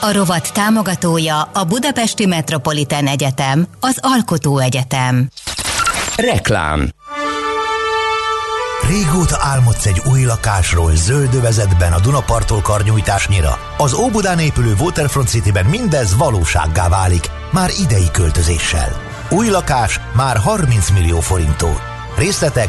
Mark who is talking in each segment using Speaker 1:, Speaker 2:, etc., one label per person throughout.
Speaker 1: A rovat támogatója a Budapesti Metropolitán Egyetem, az Alkotó Egyetem.
Speaker 2: Reklám
Speaker 3: Régóta álmodsz egy új lakásról zöldövezetben a Dunapartól karnyújtásnyira. Az Óbudán épülő Waterfront Cityben mindez valósággá válik, már idei költözéssel. Új lakás már 30 millió forintól. Részletek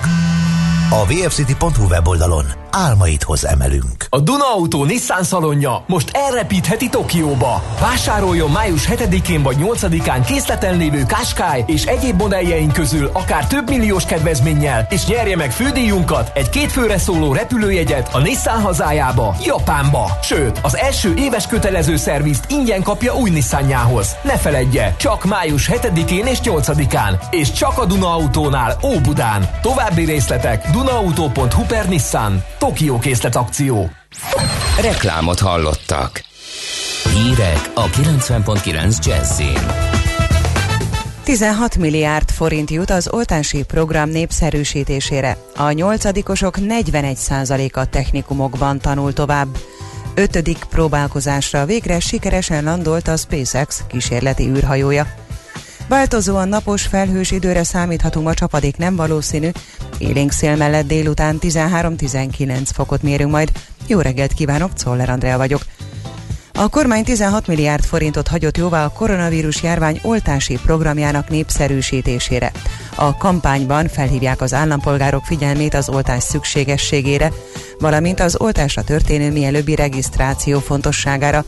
Speaker 3: a vfcity.hu weboldalon álmaidhoz emelünk.
Speaker 4: A Duna Auto Nissan szalonja most elrepítheti Tokióba. Vásároljon május 7-én vagy 8-án készleten lévő Qashqai és egyéb modelljeink közül akár több milliós kedvezménnyel, és nyerje meg fődíjunkat, egy két főre szóló repülőjegyet a Nissan hazájába, Japánba. Sőt, az első éves kötelező szervizt ingyen kapja új Nissanjához. Ne feledje, csak május 7-én és 8-án, és csak a Duna Autónál Óbudán. További részletek dunaauto.hu per Nissan. Tokió készlet akció.
Speaker 2: Reklámot hallottak. Hírek a 90.9 Jazzin.
Speaker 5: 16 milliárd forint jut az oltási program népszerűsítésére. A nyolcadikosok 41%-a technikumokban tanul tovább. Ötödik próbálkozásra végre sikeresen landolt a SpaceX kísérleti űrhajója. Változóan napos felhős időre számíthatunk, a csapadék nem valószínű. Élénk szél mellett délután 13-19 fokot mérünk majd. Jó reggelt kívánok, Czoller Andrea vagyok. A kormány 16 milliárd forintot hagyott jóvá a koronavírus járvány oltási programjának népszerűsítésére. A kampányban felhívják az állampolgárok figyelmét az oltás szükségességére, valamint az oltásra történő mielőbbi regisztráció fontosságára.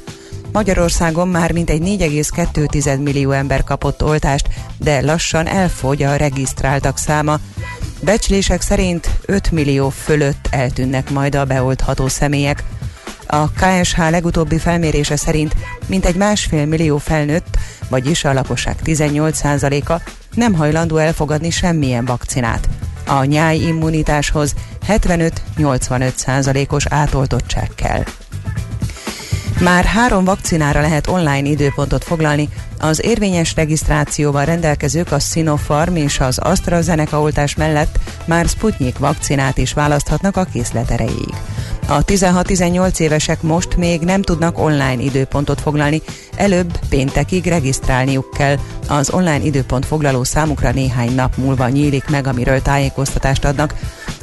Speaker 5: Magyarországon már mintegy 4,2 millió ember kapott oltást, de lassan elfogy a regisztráltak száma. Becslések szerint 5 millió fölött eltűnnek majd a beoltható személyek. A KSH legutóbbi felmérése szerint mintegy másfél millió felnőtt, vagyis a lakosság 18%-a nem hajlandó elfogadni semmilyen vakcinát. A nyáj immunitáshoz 75-85%-os átoltottság kell. Már három vakcinára lehet online időpontot foglalni. Az érvényes regisztrációval rendelkezők a Sinopharm és az AstraZeneca oltás mellett már Sputnik vakcinát is választhatnak a készlet erejéig. A 16-18 évesek most még nem tudnak online időpontot foglalni, előbb péntekig regisztrálniuk kell. Az online időpont foglaló számukra néhány nap múlva nyílik meg, amiről tájékoztatást adnak.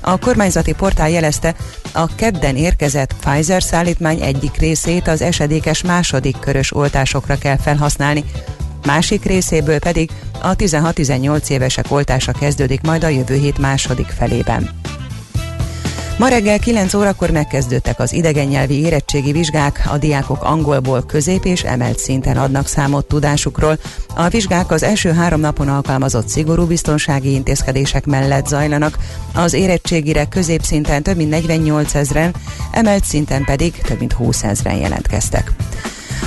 Speaker 5: A kormányzati portál jelezte, a kedden érkezett Pfizer szállítmány egyik részét az esedékes második körös oltásokra kell felhasználni, másik részéből pedig a 16-18 évesek oltása kezdődik majd a jövő hét második felében. Ma reggel 9 órakor megkezdődtek az idegen nyelvi érettségi vizsgák, a diákok angolból közép és emelt szinten adnak számot tudásukról. A vizsgák az első három napon alkalmazott szigorú biztonsági intézkedések mellett zajlanak, az érettségire középszinten több mint 48 ezeren, emelt szinten pedig több mint 20 ezeren jelentkeztek.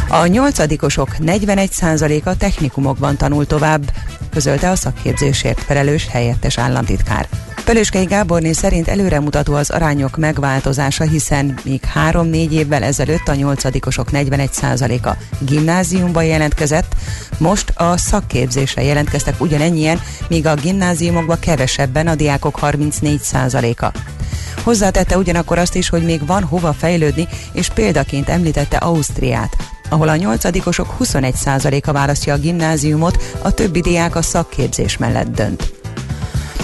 Speaker 5: A nyolcadikosok 41%-a technikumokban tanul tovább, közölte a szakképzésért felelős helyettes államtitkár. Pölöskei Gáborné szerint előremutató az arányok megváltozása, hiszen még három-négy évvel ezelőtt a nyolcadikosok 41%-a gimnáziumban jelentkezett, most a szakképzésre jelentkeztek ugyanennyien, míg a gimnáziumokba kevesebben a diákok 34%-a. Hozzátette ugyanakkor azt is, hogy még van hova fejlődni, és példaként említette Ausztriát, ahol a nyolcadikosok 21%-a választja a gimnáziumot, a többi diák a szakképzés mellett dönt.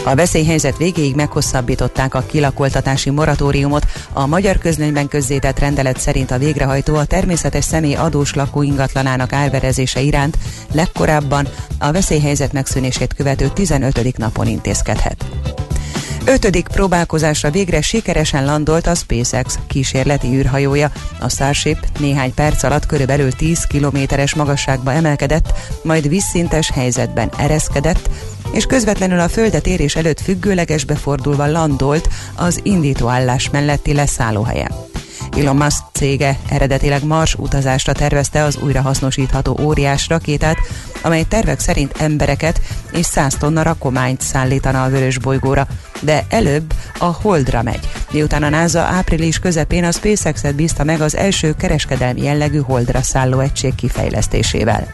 Speaker 5: A veszélyhelyzet végéig meghosszabbították a kilakoltatási moratóriumot. A magyar közlönyben közzétett rendelet szerint a végrehajtó a természetes személy adós lakó ingatlanának árverezése iránt legkorábban a veszélyhelyzet megszűnését követő 15. napon intézkedhet. Ötödik próbálkozásra végre sikeresen landolt a SpaceX kísérleti űrhajója. A Starship néhány perc alatt körülbelül 10 kilométeres magasságba emelkedett, majd vízszintes helyzetben ereszkedett, és közvetlenül a földet érés előtt függőlegesbe fordulva landolt az indítóállás melletti leszállóhelyen. Elon Musk cége eredetileg Mars utazásra tervezte az újrahasznosítható óriás rakétát, amely tervek szerint embereket és 100 tonna rakományt szállítana a vörös bolygóra, de előbb a Holdra megy, miután a NASA április közepén a SpaceX-et bízta meg az első kereskedelmi jellegű Holdra szálló egység kifejlesztésével.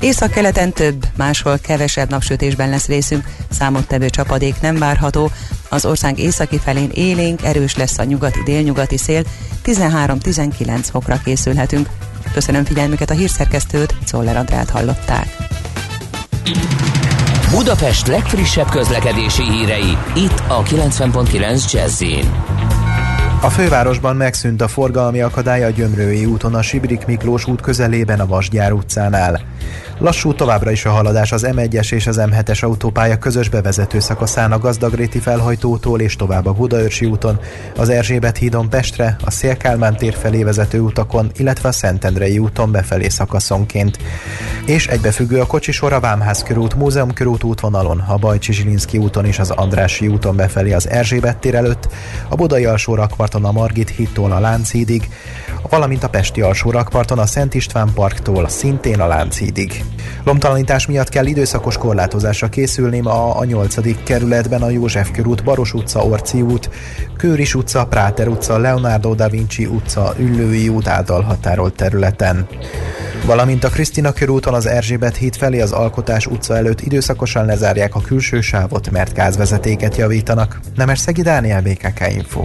Speaker 5: Észak-keleten több, máshol kevesebb napsütésben lesz részünk, számottevő csapadék nem várható, az ország északi felén élénk, erős lesz a nyugati-délnyugati szél, 13-19 fokra készülhetünk. Köszönöm figyelmüket a hírszerkesztőt, Czoller Andrát hallották.
Speaker 2: Budapest legfrissebb közlekedési hírei, itt a 90.9 jazz
Speaker 6: a fővárosban megszűnt a forgalmi akadály a Gyömrői úton a Sibrik Miklós út közelében a Vasgyár utcánál. Lassú továbbra is a haladás az M1-es és az M7-es autópálya közös bevezető szakaszán a Gazdagréti felhajtótól és tovább a Budaörsi úton, az Erzsébet hídon Pestre, a Szélkálmán tér felé vezető utakon, illetve a Szentendrei úton befelé szakaszonként. És egybefüggő a kocsisor a Vámház körút, Múzeum körút útvonalon, a Bajcsi Zsilinszki úton és az Andrási úton befelé az Erzsébet tér előtt, a Budai alsó rakparton a Margit hídtól a Lánchídig, valamint a Pesti alsó rakparton a Szent István parktól szintén a Lánchídig. Lomtalanítás miatt kell időszakos korlátozásra készülni ma a 8. kerületben a József körút, Baros utca, Orci út, Kőris utca, Práter utca, Leonardo da Vinci utca, Üllői út által határolt területen. Valamint a Krisztina körúton az Erzsébet híd felé az Alkotás utca előtt időszakosan lezárják a külső sávot, mert gázvezetéket javítanak. Nemes Szegi Dániel, BKK Info.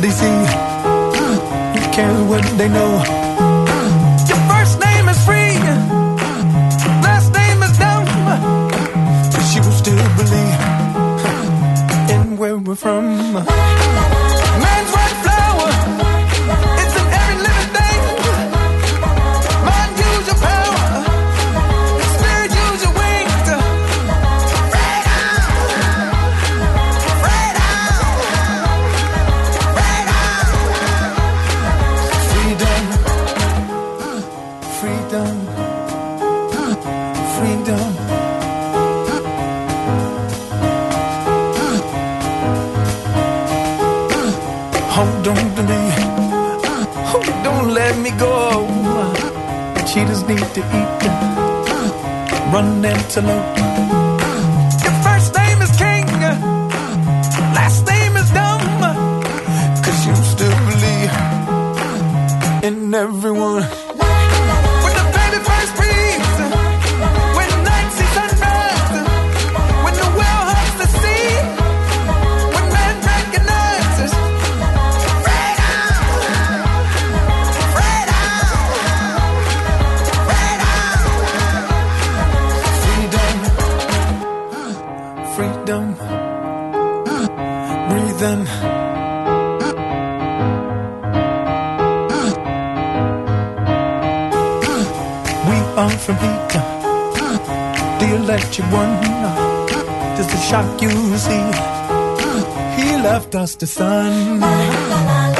Speaker 7: they see? Who care what they know? Your first name is free. Last name is dumb. But you still believe in where we're from. Need to eat. Run. From heat. The electric one, just a shock you see. He left us the sun.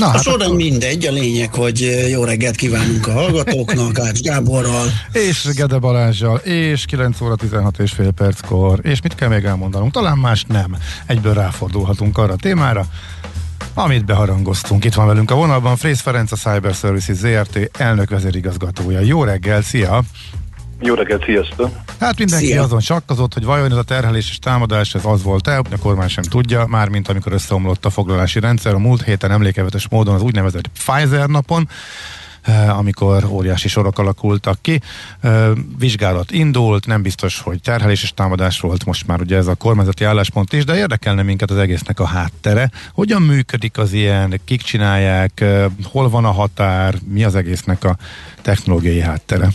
Speaker 8: Na, a hát során akkor... mindegy, a lényeg, hogy jó reggelt kívánunk a hallgatóknak, Ács Gáborral.
Speaker 9: És Gede Balázsjal, és 9 óra 16 és fél perckor, és mit kell még elmondanunk? Talán más nem. Egyből ráfordulhatunk arra a témára, amit beharangoztunk. Itt van velünk a vonalban Frész Ferenc, a Cyber Services ZRT elnök vezérigazgatója. Jó reggel, szia!
Speaker 10: Jó reggelt, sziasztok!
Speaker 9: Hát mindenki Szia. azon sakkazott, hogy vajon ez a terhelés és támadás ez az volt-e, a kormány sem tudja, mármint amikor összeomlott a foglalási rendszer a múlt héten emlékevetes módon az úgynevezett Pfizer napon, eh, amikor óriási sorok alakultak ki. Eh, vizsgálat indult, nem biztos, hogy terhelés és támadás volt most már ugye ez a kormányzati álláspont is, de érdekelne minket az egésznek a háttere. Hogyan működik az ilyen, kik csinálják, eh, hol van a határ, mi az egésznek a technológiai háttere?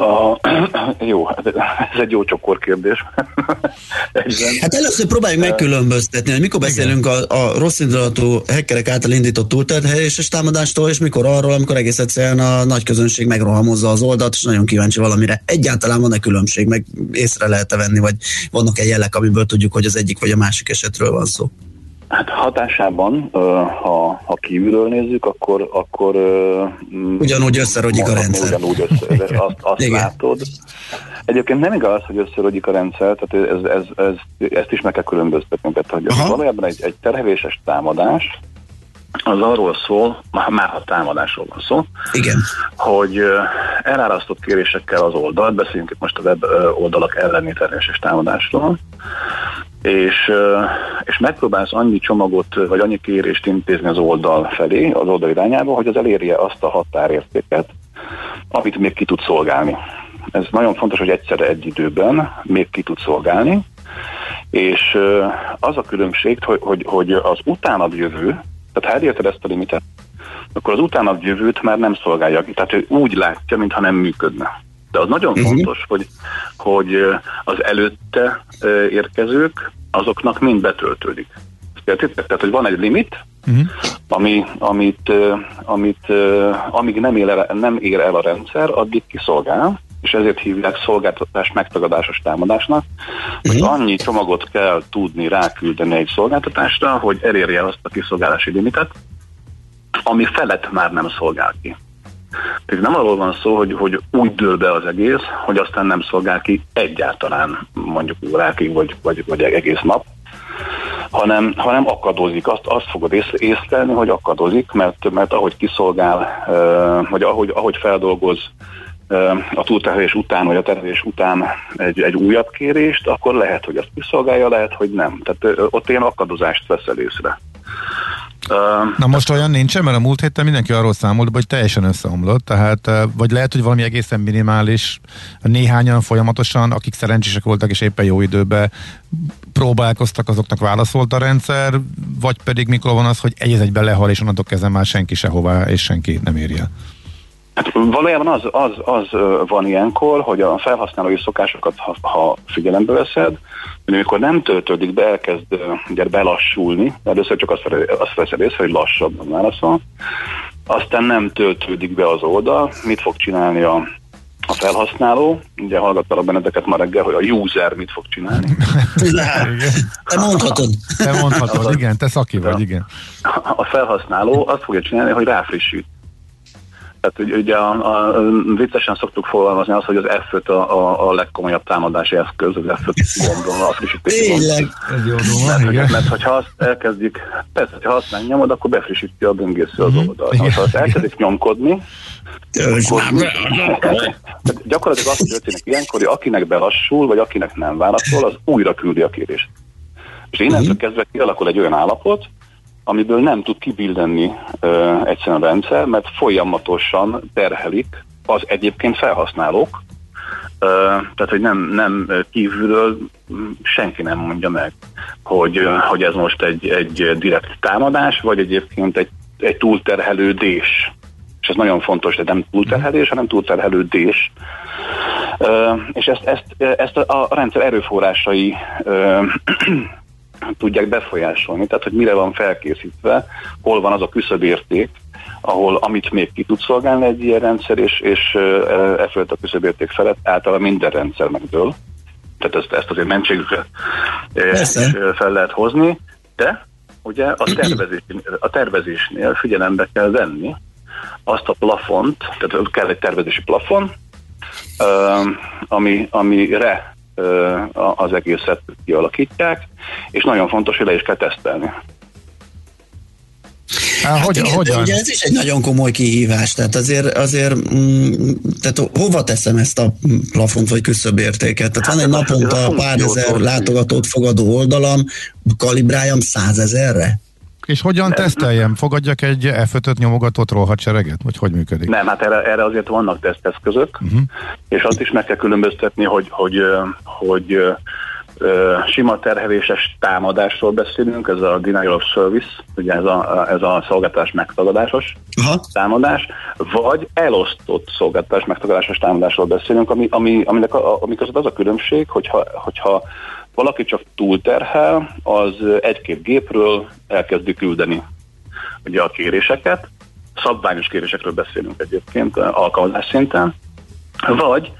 Speaker 10: A, jó, hát ez egy jó csokor kérdés.
Speaker 8: hát először próbáljuk megkülönböztetni, hogy mikor beszélünk a, a rossz indulatú hackerek által indított túlterheléses támadástól, és mikor arról, amikor egész egyszerűen a nagy közönség megrohamozza az oldalt, és nagyon kíváncsi valamire. Egyáltalán van-e különbség, meg észre lehet-e venni, vagy vannak-e jelek, amiből tudjuk, hogy az egyik vagy a másik esetről van szó?
Speaker 10: Hát hatásában, ha, ha kívülről nézzük, akkor... akkor
Speaker 8: ugyanúgy összerodjik a rendszer.
Speaker 10: Ugyanúgy össze, azt, azt látod. Egyébként nem igaz, hogy összerodjik a rendszer, tehát ez, ez, ez, ezt is meg kell különböztetni. Tehát, hogy valójában egy, egy terheléses támadás, az arról szól, már ha támadásról van szó,
Speaker 8: Igen.
Speaker 10: hogy elárasztott kérésekkel az oldalt, beszéljünk itt most a web oldalak elleni terheléses támadásról, és, és megpróbálsz annyi csomagot, vagy annyi kérést intézni az oldal felé, az oldal irányába, hogy az elérje azt a határértéket, amit még ki tud szolgálni. Ez nagyon fontos, hogy egyszerre egy időben még ki tud szolgálni, és az a különbség, hogy, hogy, hogy az utánad jövő, tehát ha elérted ezt a limitet, akkor az utánad jövőt már nem szolgálja ki. Tehát ő úgy látja, mintha nem működne. De az nagyon uh-huh. fontos, hogy, hogy az előtte érkezők, azoknak mind betöltődik. Értitek? Tehát, hogy van egy limit, uh-huh. ami, amit, amit amíg nem ér, el, nem ér el a rendszer, addig kiszolgál, és ezért hívják szolgáltatás megtagadásos támadásnak, hogy uh-huh. annyi csomagot kell tudni ráküldeni egy szolgáltatásra, hogy elérje azt a kiszolgálási limitet, ami felett már nem szolgál ki. Tehát nem arról van szó, hogy, hogy úgy dől be az egész, hogy aztán nem szolgál ki egyáltalán mondjuk órákig, vagy, vagy, vagy egész nap, hanem, hanem akadozik. Azt, azt fogod ész, észlelni, hogy akadozik, mert, mert ahogy kiszolgál, vagy ahogy, ahogy feldolgoz a túlterhelés után, vagy a terhelés után egy, egy újabb kérést, akkor lehet, hogy azt kiszolgálja, lehet, hogy nem. Tehát ott ilyen akadozást veszel észre.
Speaker 9: Na most olyan nincsen, mert a múlt héten mindenki arról számolt, hogy teljesen összeomlott, tehát vagy lehet, hogy valami egészen minimális, néhányan folyamatosan, akik szerencsések voltak és éppen jó időben próbálkoztak, azoknak válaszolt a rendszer, vagy pedig mikor van az, hogy egy egyben lehal, és onnantól kezdve már senki sehová, és senki nem érje.
Speaker 10: Hát valójában az, az, az van ilyenkor, hogy a felhasználói szokásokat, ha, ha figyelembe veszed, hogy amikor nem töltődik be, elkezd ugye belassulni, először csak azt, azt veszed észre, hogy lassabban válaszol, aztán nem töltődik be az oldal, mit fog csinálni a, a felhasználó, ugye hallgattalak benneteket ma reggel, hogy a user mit fog csinálni.
Speaker 8: te mondhatod.
Speaker 9: Te mondhatod, igen, te szaki vagy, igen.
Speaker 10: A felhasználó azt fogja csinálni, hogy ráfrissít tehát ugye a, a, viccesen szoktuk fogalmazni azt, hogy az F5 a, a, a legkomolyabb támadási eszköz, az F5 gombon, a frissítés
Speaker 8: Tényleg?
Speaker 9: Ez jó dolog,
Speaker 10: mert,
Speaker 9: igen.
Speaker 10: Mert hogyha azt elkezdik, persze, hogyha azt megnyomod, akkor befrissíti a böngésző az mhm. oldalt. Ha azt elkezdik nyomkodni, gyakorlatilag azt történik ilyenkor, hogy akinek belassul, vagy akinek nem válaszol, az újra küldi a kérést. És innentől uh-huh. kezdve kialakul egy olyan állapot, amiből nem tud kibildenni ö, egyszerűen a rendszer, mert folyamatosan terhelik az egyébként felhasználók Tehát, hogy nem, nem kívülről senki nem mondja meg, hogy, hogy ez most egy, egy direkt támadás, vagy egyébként egy, egy túlterhelődés. És ez nagyon fontos, hogy nem túlterhelés, hanem túlterhelődés. És ezt, ezt, ezt a, a rendszer erőforrásai tudják befolyásolni, tehát hogy mire van felkészítve, hol van az a küszöbérték, ahol amit még ki tud szolgálni egy ilyen rendszer, és, és e fölött a küszöbérték felett általában minden rendszer megdől. Tehát ezt, ezt azért mentségükre fel lehet hozni, de ugye a, tervezés, a tervezésnél figyelembe kell venni azt a plafont, tehát kell egy tervezési plafon, ami, amire az egészet kialakítják, és nagyon fontos, hogy le is kell tesztelni.
Speaker 8: Hát, hogy, igen, hogyan? Ugye ez is egy nagyon komoly kihívás, tehát azért, azért mm, tehát hova teszem ezt a plafont vagy küszöbértéket? Tehát hát van egy naponta pár ezer látogatót fogadó oldalam, kalibráljam százezerre?
Speaker 9: És hogyan teszteljem? Fogadjak egy F5-öt nyomogatott rohadsereget? Vagy hogy működik?
Speaker 10: Nem, hát erre, erre azért vannak teszteszközök, uh-huh. és azt is meg kell különböztetni, hogy, hogy, hogy, hogy sima terheléses támadásról beszélünk, ez a denial of service, ugye ez a, ez a szolgáltatás megtagadásos Aha. támadás, vagy elosztott szolgáltatás megtagadásos támadásról beszélünk, ami, ami, aminek a, ami között az a különbség, hogyha, hogyha valaki csak túlterhel, az egy-két gépről elkezdi küldeni ugye a kéréseket, szabványos kérésekről beszélünk egyébként alkalmazás szinten, vagy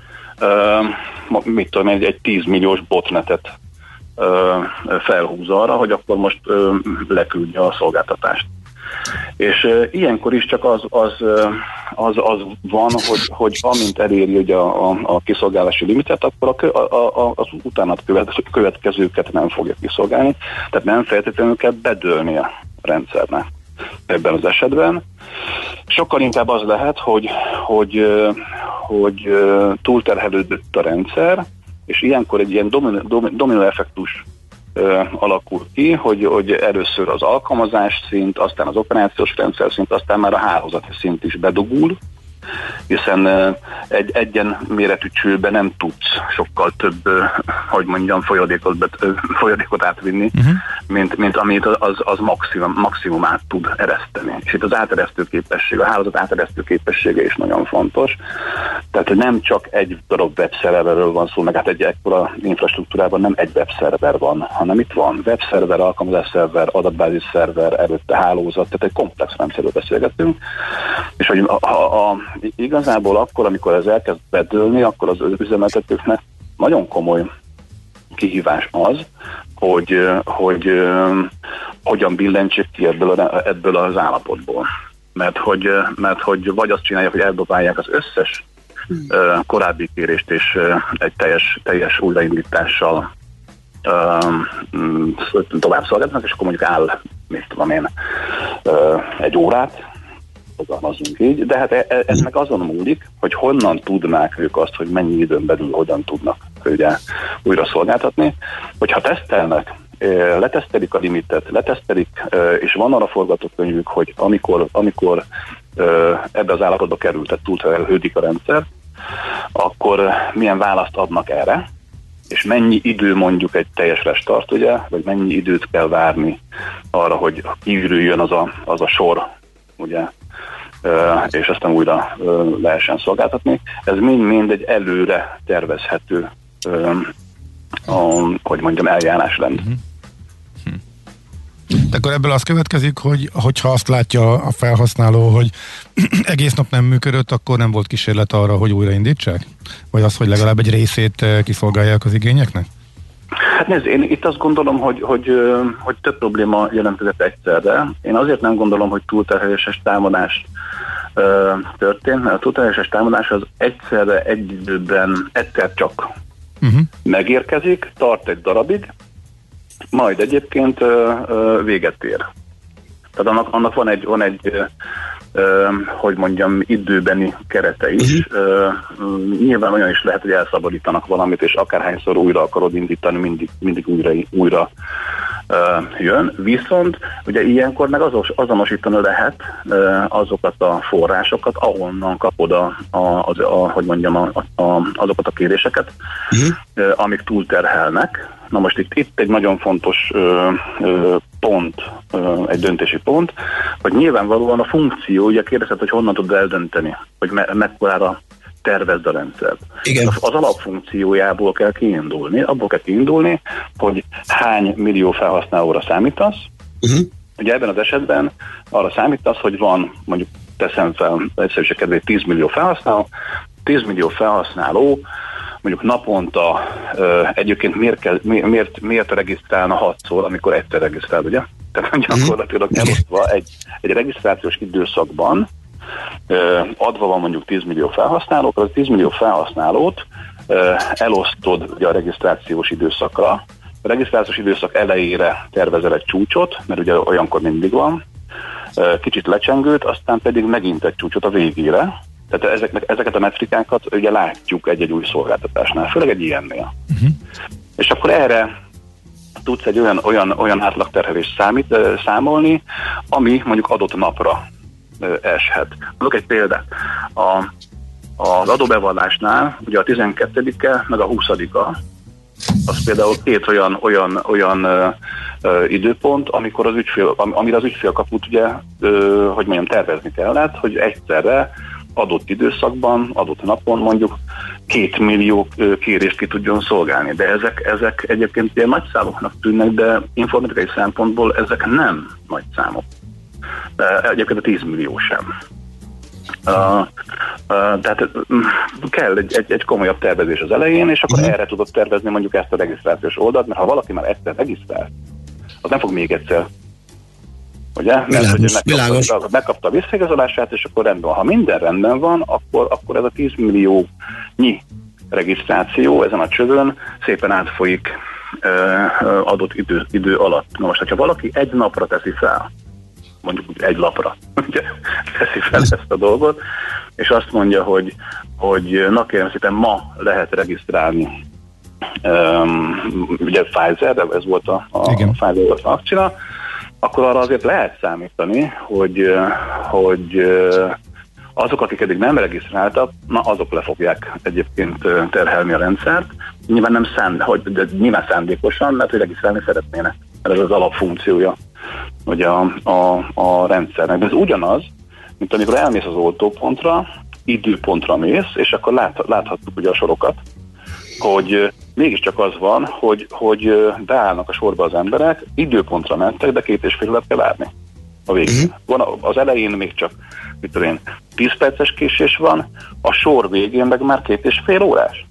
Speaker 10: uh, mit tudom egy, egy 10 milliós botnetet uh, felhúz arra, hogy akkor most uh, leküldje a szolgáltatást. És uh, ilyenkor is csak az, az, az, az van, hogy, hogy amint eléri ugye a, a, a kiszolgálási limitet, akkor a, a, a, az utána következőket nem fogja kiszolgálni, tehát nem feltétlenül kell bedőlnie a rendszernek ebben az esetben. Sokkal inkább az lehet, hogy, hogy, hogy túlterhelődött a rendszer, és ilyenkor egy ilyen domino, domino effektus alakul ki, hogy, hogy először az alkalmazás szint, aztán az operációs rendszer szint, aztán már a hálózati szint is bedugul, hiszen egy egyen méretű csőbe nem tudsz sokkal több, hogy mondjam, folyadékot, folyadékot átvinni, uh-huh. mint, mint amit az, az maximum, maximumát tud ereszteni. És itt az áteresztő képesség, a hálózat áteresztő képessége is nagyon fontos. Tehát nem csak egy darab webszerverről van szó, meg hát egy ekkora infrastruktúrában nem egy webszerver van, hanem itt van webszerver, alkalmazásszerver, adatbázis szerver, előtte hálózat, tehát egy komplex rendszerről beszélgetünk. És hogy a, a, a igazából akkor, amikor ez elkezd bedőlni, akkor az üzemeltetőknek nagyon komoly kihívás az, hogy, hogy hogyan billentsék ki ebből, ebből az állapotból. Mert hogy, mert hogy vagy azt csinálják, hogy eldobálják az összes korábbi kérést, és egy teljes, teljes újraindítással uh, tovább szolgáltatnak, és akkor mondjuk áll, mit tudom én, egy órát, fogalmazunk így, de hát e, e, ez meg azon múlik, hogy honnan tudnák ők azt, hogy mennyi időn belül hogyan tudnak ugye újra szolgáltatni. Hogyha tesztelnek, e, letesztelik a limitet, letesztelik, és van arra forgatókönyvük, hogy amikor, amikor ebbe az állapotba került, tehát túlterhelődik a rendszer, akkor milyen választ adnak erre, és mennyi idő mondjuk egy teljes restart, ugye, vagy mennyi időt kell várni arra, hogy kiürüljön az a, az a sor, ugye, és aztán újra lehessen szolgáltatni. Ez mind-mind egy előre tervezhető, hogy mondjam, eljárás lenne. Uh-huh.
Speaker 9: De akkor ebből az következik, hogy hogyha azt látja a felhasználó, hogy egész nap nem működött, akkor nem volt kísérlet arra, hogy újraindítsák? Vagy az, hogy legalább egy részét kiszolgálják az igényeknek?
Speaker 10: Hát nézd, én itt azt gondolom, hogy, hogy, hogy több probléma jelentkezett egyszerre. Én azért nem gondolom, hogy túlterheléses támadás történt, mert a túlterheléses támadás az egyszerre egy időben egyszer csak uh-huh. megérkezik, tart egy darabig, majd egyébként véget ér. Tehát annak, annak van egy, van egy hogy mondjam, időbeni kerete is. Uh-huh. Nyilván olyan is lehet, hogy elszabadítanak valamit, és akárhányszor újra akarod indítani, mindig, mindig újra, újra jön, viszont ugye ilyenkor meg azos, azonosítani lehet azokat a forrásokat, ahonnan kapod a, a, a, a hogy mondjam, a, a, azokat a kéréseket, uh-huh. amik túlterhelnek. Na most itt, itt egy nagyon fontos ö, ö, pont, ö, egy döntési pont, hogy nyilvánvalóan a funkció, ugye kérdezett, hogy honnan tud eldönteni, hogy me, mekkorára tervezd a rendszert.
Speaker 8: Igen.
Speaker 10: Az, az alapfunkciójából kell kiindulni, abból kell kiindulni, hogy hány millió felhasználóra számítasz. Uh-huh. Ugye ebben az esetben arra számítasz, hogy van mondjuk teszem fel egyszerűség kedvéért 10 millió felhasználó, 10 millió felhasználó mondjuk naponta egyébként miért, kell, miért, miért regisztrálna hatszor, amikor egyszer regisztrál, ugye? Tehát mhm. gyakorlatilag elosztva egy, egy regisztrációs időszakban adva van mondjuk 10 millió felhasználó, az 10 millió felhasználót elosztod ugye a regisztrációs időszakra. A regisztrációs időszak elejére tervezel egy csúcsot, mert ugye olyankor mindig van, kicsit lecsengőt, aztán pedig megint egy csúcsot a végére. Tehát ezeknek, ezeket a metrikákat ugye látjuk egy-egy új szolgáltatásnál, főleg egy ilyennél. Uh-huh. És akkor erre tudsz egy olyan, olyan, olyan átlagterhelést számít, számolni, ami mondjuk adott napra eshet. Mondok egy példát. A, az adóbevallásnál ugye a 12-e meg a 20-a az például két olyan, olyan, olyan ö, ö, időpont, amikor az ügyfél, am, amire az ügyfél kaput ugye, ö, hogy mondjam, tervezni kellett, hogy egyszerre adott időszakban, adott napon mondjuk két millió kérést ki tudjon szolgálni. De ezek, ezek egyébként ilyen nagy számoknak tűnnek, de informatikai szempontból ezek nem nagy számok egyébként a 10 millió sem. Uh, uh, tehát kell egy, egy, egy komolyabb tervezés az elején, és akkor uh-huh. erre tudod tervezni mondjuk ezt a regisztrációs oldalt, mert ha valaki már egyszer regisztrál, az nem fog még egyszer ugye? Mert
Speaker 8: világos,
Speaker 10: megkapta,
Speaker 8: világos.
Speaker 10: megkapta a visszaigazolását, és akkor rendben Ha minden rendben van, akkor, akkor ez a 10 millió nyi regisztráció ezen a csövön szépen átfolyik adott idő, idő alatt. Na most, hogyha valaki egy napra teszi fel mondjuk úgy egy lapra teszi fel ezt a dolgot, és azt mondja, hogy, hogy na kérem szépen ma lehet regisztrálni um, ugye Pfizer, ez volt a, a Pfizer volt a vakcina, akkor arra azért lehet számítani, hogy, hogy azok, akik eddig nem regisztráltak, na azok le fogják egyébként terhelni a rendszert. Nyilván nem szánd, hogy, de nyilván szándékosan, mert hogy regisztrálni szeretnének. Mert ez az alapfunkciója ugye a, a, a rendszernek. De ez ugyanaz, mint amikor elmész az oltópontra, időpontra mész, és akkor lát, láthattuk ugye a sorokat, hogy mégiscsak az van, hogy, hogy beállnak a sorba az emberek, időpontra mentek, de két és fél órát kell várni a végén. Uh-huh. Van az elején még csak, mit tudom én, 10 perces késés van, a sor végén meg már két és fél órás.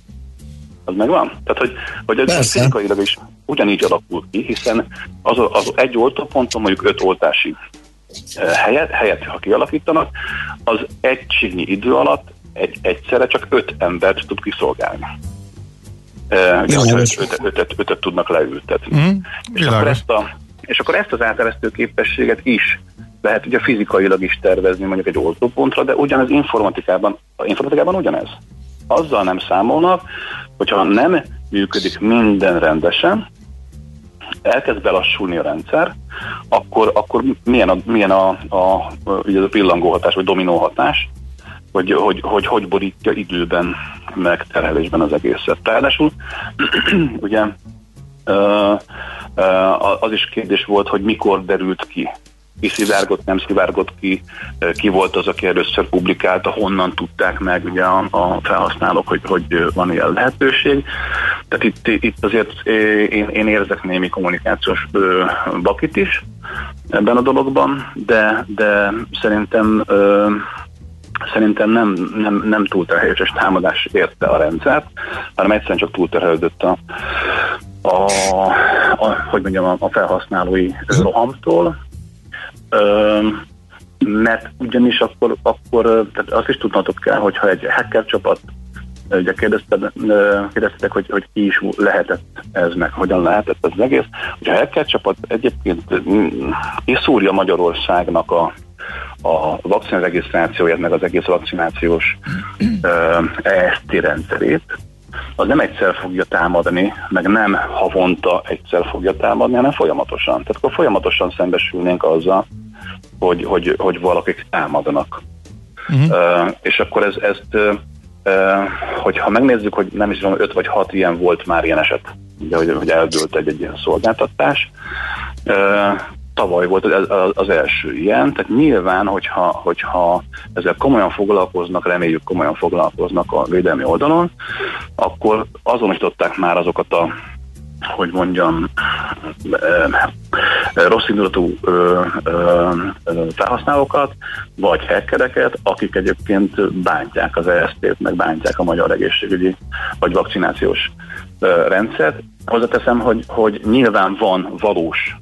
Speaker 10: Az megvan? Tehát, hogy, hogy ez fizikailag is ugyanígy alakul ki, hiszen az, az egy oltóponton mondjuk öt oltási helyet, helyet, ha kialakítanak, az egységnyi idő alatt egy, egyszerre csak öt embert tud kiszolgálni. Ötöt, ötöt tudnak leültetni. Mm, és, akkor ezt a, és akkor ezt az áteresztő képességet is lehet ugye fizikailag is tervezni mondjuk egy oltópontra, de ugyanez informatikában, informatikában ugyanez. Azzal nem számolnak, hogyha nem működik minden rendesen, elkezd belassulni a rendszer, akkor, akkor milyen, a, milyen a, a, ugye a pillangó hatás, vagy dominó hatás, hogy hogy, hogy, hogy borítja időben meg terhelésben az egészet. Ráadásul ugye az is kérdés volt, hogy mikor derült ki ki szivárgott, nem szivárgott ki, ki volt az, aki először publikálta, honnan tudták meg ugye a, a felhasználók, hogy, hogy van ilyen lehetőség. Tehát itt, itt azért én, én érzek némi kommunikációs bakit is ebben a dologban, de, de szerintem szerintem nem, nem, nem túlterhelős támadás érte a rendszert, hanem egyszerűen csak túlterhelődött a, a, a, hogy mondjam, a, felhasználói rohamtól, mert ugyanis akkor, akkor tehát azt is tudnatok kell, hogyha egy hacker csapat ugye kérdeztetek, hogy, hogy ki is lehetett ez, meg hogyan lehetett ez az egész. Ugye a hacker csapat egyébként kiszúrja Magyarországnak a, a vakcina regisztrációját, meg az egész vakcinációs EST rendszerét, az nem egyszer fogja támadni, meg nem havonta egyszer fogja támadni, hanem folyamatosan. Tehát akkor folyamatosan szembesülnénk azzal, hogy, hogy, hogy valakik támadnak. Uh-huh. Uh, és akkor ez, ezt, uh, hogyha megnézzük, hogy nem is tudom, 5 vagy 6 ilyen volt már ilyen eset, ugye, hogy, hogy eldőlt egy, egy ilyen szolgáltatás, uh, tavaly volt az, első ilyen, tehát nyilván, hogyha, hogyha ezzel komolyan foglalkoznak, reméljük komolyan foglalkoznak a védelmi oldalon, akkor azonosították már azokat a hogy mondjam, rossz indulatú felhasználókat, vagy hackereket, akik egyébként bántják az ESZT-t, meg bántják a magyar egészségügyi vagy vakcinációs rendszert. Hozzáteszem, hogy, hogy nyilván van valós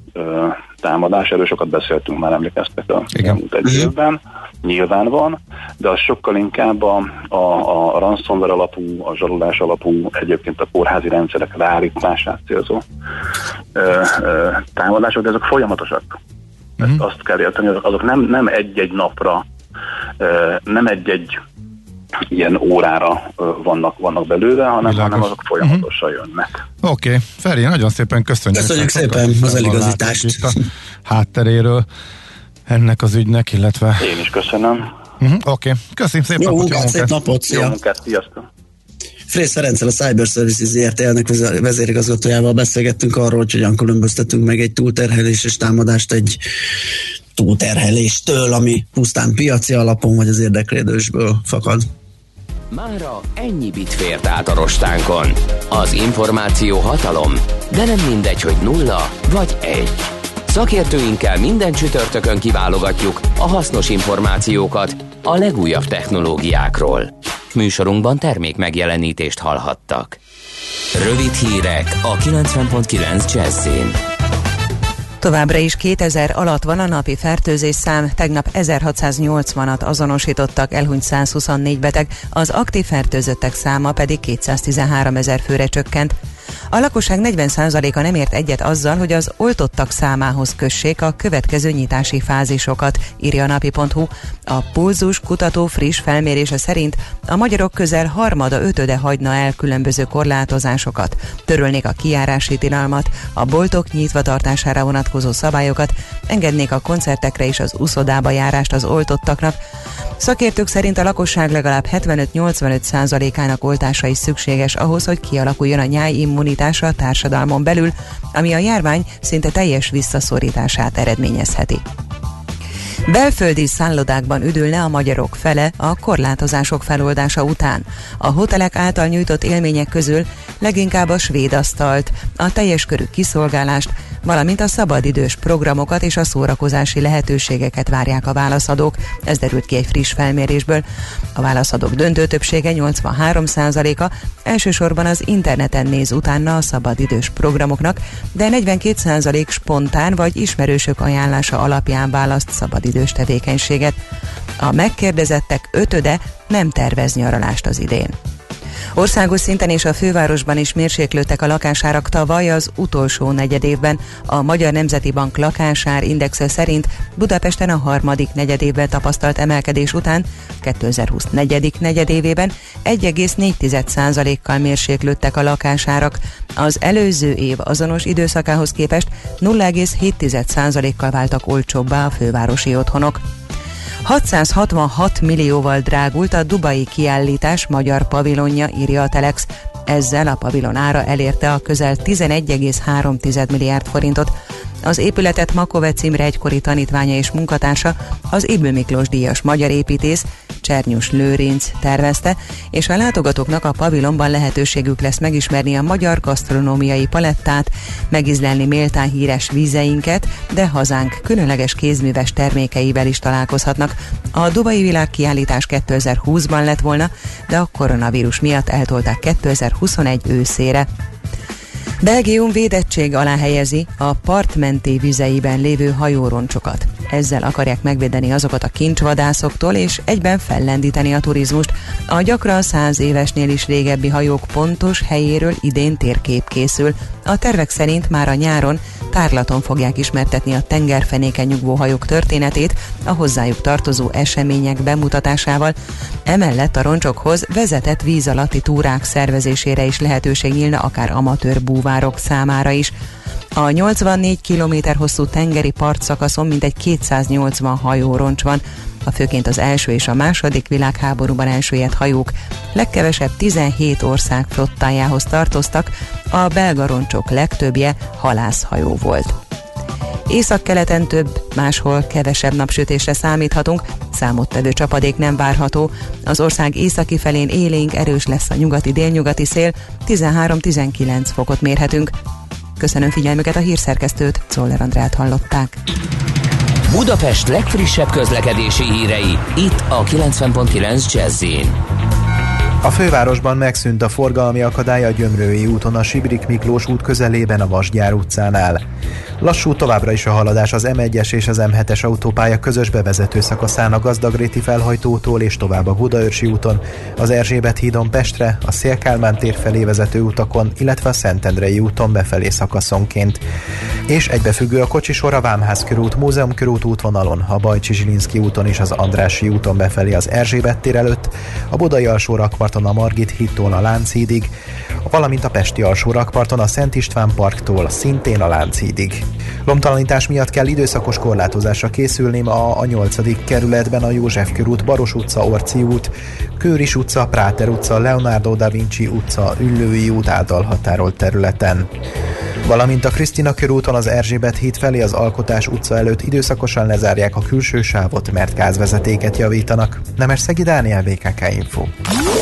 Speaker 10: támadás, erről sokat beszéltünk már, emlékeztek a elmúlt egy mhm. évben, nyilván van, de az sokkal inkább a, a, a ransomware alapú, a zsarolás alapú, egyébként a kórházi rendszerek ráállítását célzó ö, ö, támadások, de ezek folyamatosak. Ezt uh-huh. azt kell érteni, azok, azok nem, nem egy-egy napra, ö, nem egy-egy ilyen órára vannak, vannak belőle, hanem, hanem azok folyamatosan uh-huh. jönnek.
Speaker 9: Oké, okay. Feri, nagyon szépen köszönjük.
Speaker 8: Köszönjük szépen az eligazítást. A
Speaker 9: hátteréről ennek az ügynek, illetve...
Speaker 10: Én is köszönöm.
Speaker 9: Uh-huh. Oké, okay. köszönjük szépen.
Speaker 8: Jó munkát, szép napot, szia.
Speaker 10: Jó munkát, sziasztok.
Speaker 8: Frész Ferenccel, a Cyber Services ZRT elnök vezérigazgatójával beszélgettünk arról, hogy hogyan különböztetünk meg egy túlterheléses támadást egy túlterheléstől, ami pusztán piaci alapon vagy az érdeklődésből fakad.
Speaker 2: Mára ennyi bit fért át a rostánkon. Az információ hatalom, de nem mindegy, hogy nulla vagy egy. Szakértőinkkel minden csütörtökön kiválogatjuk a hasznos információkat a legújabb technológiákról. Műsorunkban termék megjelenítést hallhattak. Rövid hírek a 90.9 Jazzin.
Speaker 5: Továbbra is 2000 alatt van a napi fertőzés szám, tegnap 1680-at azonosítottak, elhunyt 124 beteg, az aktív fertőzöttek száma pedig 213 ezer főre csökkent. A lakosság 40%-a nem ért egyet azzal, hogy az oltottak számához kössék a következő nyitási fázisokat, írja a napi.hu. A pulzus kutató friss felmérése szerint a magyarok közel harmada ötöde hagyna el különböző korlátozásokat, törölnék a kiárási tilalmat, a boltok nyitva tartására vonatkozó szabályokat, engednék a koncertekre és az uszodába járást az oltottaknak. Szakértők szerint a lakosság legalább 75-85%-ának oltása is szükséges ahhoz, hogy kialakuljon a nyáj immunitása a társadalmon belül, ami a járvány szinte teljes visszaszorítását eredményezheti. Belföldi szállodákban üdülne a magyarok fele a korlátozások feloldása után. A hotelek által nyújtott élmények közül leginkább a svéd asztalt, a teljes körű kiszolgálást, valamint a szabadidős programokat és a szórakozási lehetőségeket várják a válaszadók. Ez derült ki egy friss felmérésből. A válaszadók döntő többsége 83%-a elsősorban az interneten néz utána a szabadidős programoknak, de 42% spontán vagy ismerősök ajánlása alapján választ szabadidős tevékenységet. A megkérdezettek ötöde nem tervez nyaralást az idén. Országos szinten és a fővárosban is mérséklődtek a lakásárak tavaly az utolsó negyedévben. A Magyar Nemzeti Bank lakásár indexe szerint Budapesten a harmadik negyedévben tapasztalt emelkedés után 2020 negyedik negyedévében 1,4%-kal mérséklődtek a lakásárak. Az előző év azonos időszakához képest 0,7%-kal váltak olcsóbbá a fővárosi otthonok. 666 millióval drágult a Dubai kiállítás magyar pavilonja, írja a Telex. Ezzel a pavilon ára elérte a közel 11,3 milliárd forintot. Az épületet Makovec Imre egykori tanítványa és munkatársa, az Ébő Miklós díjas magyar építész, Csernyus Lőrinc tervezte, és a látogatóknak a pavilonban lehetőségük lesz megismerni a magyar gasztronómiai palettát, megizlelni méltán híres vízeinket, de hazánk különleges kézműves termékeivel is találkozhatnak. A Dubai világkiállítás 2020-ban lett volna, de a koronavírus miatt eltolták 2021 őszére. Belgium védettség alá helyezi a partmenti vizeiben lévő hajóroncsokat. Ezzel akarják megvédeni azokat a kincsvadászoktól és egyben fellendíteni a turizmust. A gyakran száz évesnél is régebbi hajók pontos helyéről idén térkép készül. A tervek szerint már a nyáron tárlaton fogják ismertetni a tengerfenéken nyugvó hajók történetét a hozzájuk tartozó események bemutatásával. Emellett a roncsokhoz vezetett víz alatti túrák szervezésére is lehetőség nyílna akár amatőr búvárok számára is. A 84 km hosszú tengeri partszakaszon mintegy 280 hajóroncs van, a főként az első és a második világháborúban elsüllyedt hajók legkevesebb 17 ország flottájához tartoztak, a belga roncsok legtöbbje halászhajó volt. Északkeleten több, máshol kevesebb napsütésre számíthatunk, számottevő csapadék nem várható. Az ország északi felén élénk erős lesz a nyugati-délnyugati szél, 13-19 fokot mérhetünk. Köszönöm figyelmüket a hírszerkesztőt, Czoller Andrát hallották.
Speaker 2: Budapest legfrissebb közlekedési hírei, itt a 90.9 jazz
Speaker 6: a fővárosban megszűnt a forgalmi akadály a Gyömrői úton a Sibrik Miklós út közelében a Vasgyár utcánál. Lassú továbbra is a haladás az M1-es és az M7-es autópálya közös bevezető szakaszán a Gazdagréti felhajtótól és tovább a Budaörsi úton, az Erzsébet hídon Pestre, a Szélkálmán tér felé vezető utakon, illetve a Szentendrei úton befelé szakaszonként. És egybefüggő a kocsisor a Vámház körút, Múzeum körút útvonalon, a Bajcsi Zsilinszki úton és az Andrási úton befelé az Erzsébet tér előtt, a Budai alsó rakparton a Margit hídtól a Lánchídig, valamint a Pesti alsó rakparton a Szent István parktól szintén a Lánchídig. Lomtalanítás miatt kell időszakos korlátozásra készülni ma a 8. kerületben a József körút, Baros utca, Orci út, Kőris utca, Práter utca, Leonardo da Vinci utca, Üllői út által határolt területen. Valamint a Krisztina körúton az Erzsébet híd felé az Alkotás utca előtt időszakosan lezárják a külső sávot, mert gázvezetéket javítanak. Nemes Szegi Dániel, BKK Info.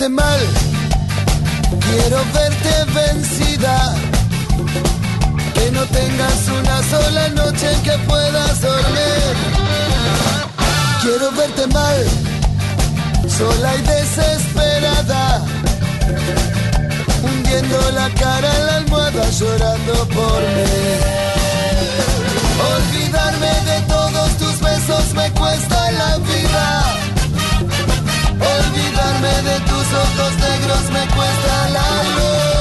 Speaker 11: Verte mal, quiero verte vencida. Que no tengas una sola noche en que puedas dormir. Quiero verte mal, sola y desesperada. Hundiendo la cara en la almohada llorando por mí. Olvidarme de todos tus besos me cuesta la vida tus ojos negros me cuesta la luz.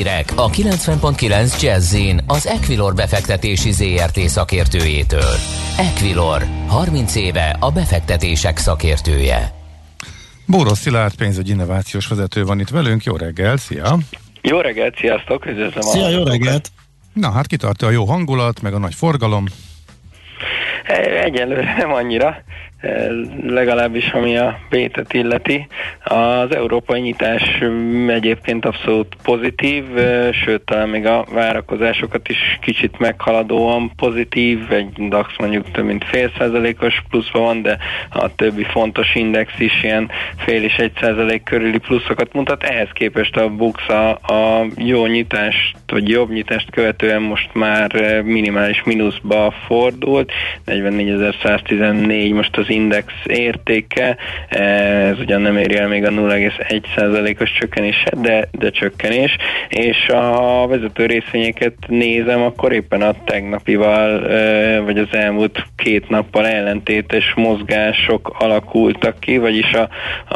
Speaker 2: Hírek a 90.9 jazz az Equilor befektetési ZRT szakértőjétől. Equilor, 30 éve a befektetések szakértője.
Speaker 9: Bóros Szilárd pénzügyi innovációs vezető van itt velünk. Jó reggel, szia!
Speaker 12: Jó reggelt, sziasztok, üdvözlöm
Speaker 8: Szia, jó reggelt!
Speaker 9: Na hát kitartja a jó hangulat, meg a nagy forgalom.
Speaker 12: Egyelőre nem annyira, legalábbis ami a Bétet illeti. Az európai nyitás mm, egyébként abszolút pozitív, eh, sőt talán még a várakozásokat is kicsit meghaladóan pozitív, egy DAX mondjuk több mint fél százalékos pluszban van, de a többi fontos index is ilyen fél és egy százalék körüli pluszokat mutat. Ehhez képest a Bux a, a jó nyitást, vagy jobb nyitást követően most már eh, minimális mínuszba fordult, 44.114 most az index értéke, ez ugyan nem éri el még a 0,1%-os csökkenéset, de, de csökkenés, és a vezető részvényeket nézem, akkor éppen a tegnapival, vagy az elmúlt két nappal ellentétes mozgások alakultak ki, vagyis a,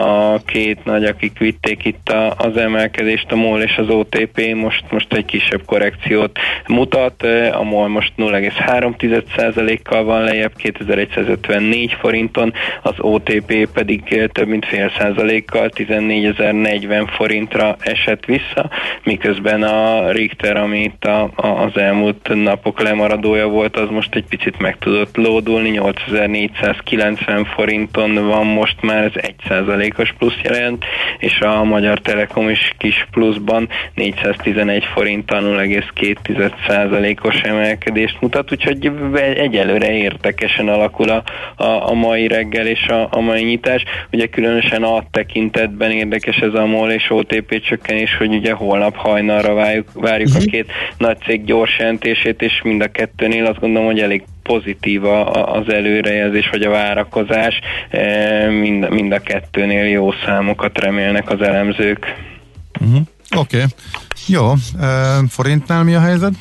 Speaker 12: a két nagy, akik vitték itt a, az emelkedést, a MOL és az OTP most, most egy kisebb korrekciót mutat, a MOL most 0,3%-kal van lejjebb, 2154 forint forinton, az OTP pedig több mint fél százalékkal 14.040 forintra esett vissza, miközben a Richter, ami itt a, a, az elmúlt napok lemaradója volt, az most egy picit meg tudott lódulni, 8490 forinton van most már, ez 1 százalékos plusz jelent, és a Magyar Telekom is kis pluszban 411 forint 0,2 százalékos emelkedést mutat, úgyhogy egyelőre érdekesen alakul a, a, a mai reggel és a, a mai nyitás. Ugye különösen a tekintetben érdekes ez a MOL és OTP csökkenés, hogy ugye holnap hajnalra várjuk, várjuk uh-huh. a két nagy cég gyors jelentését, és mind a kettőnél azt gondolom, hogy elég pozitív az előrejelzés vagy a várakozás, e, mind, mind a kettőnél jó számokat remélnek az elemzők.
Speaker 9: Uh-huh. Oké, okay. jó. E, forintnál mi a helyzet?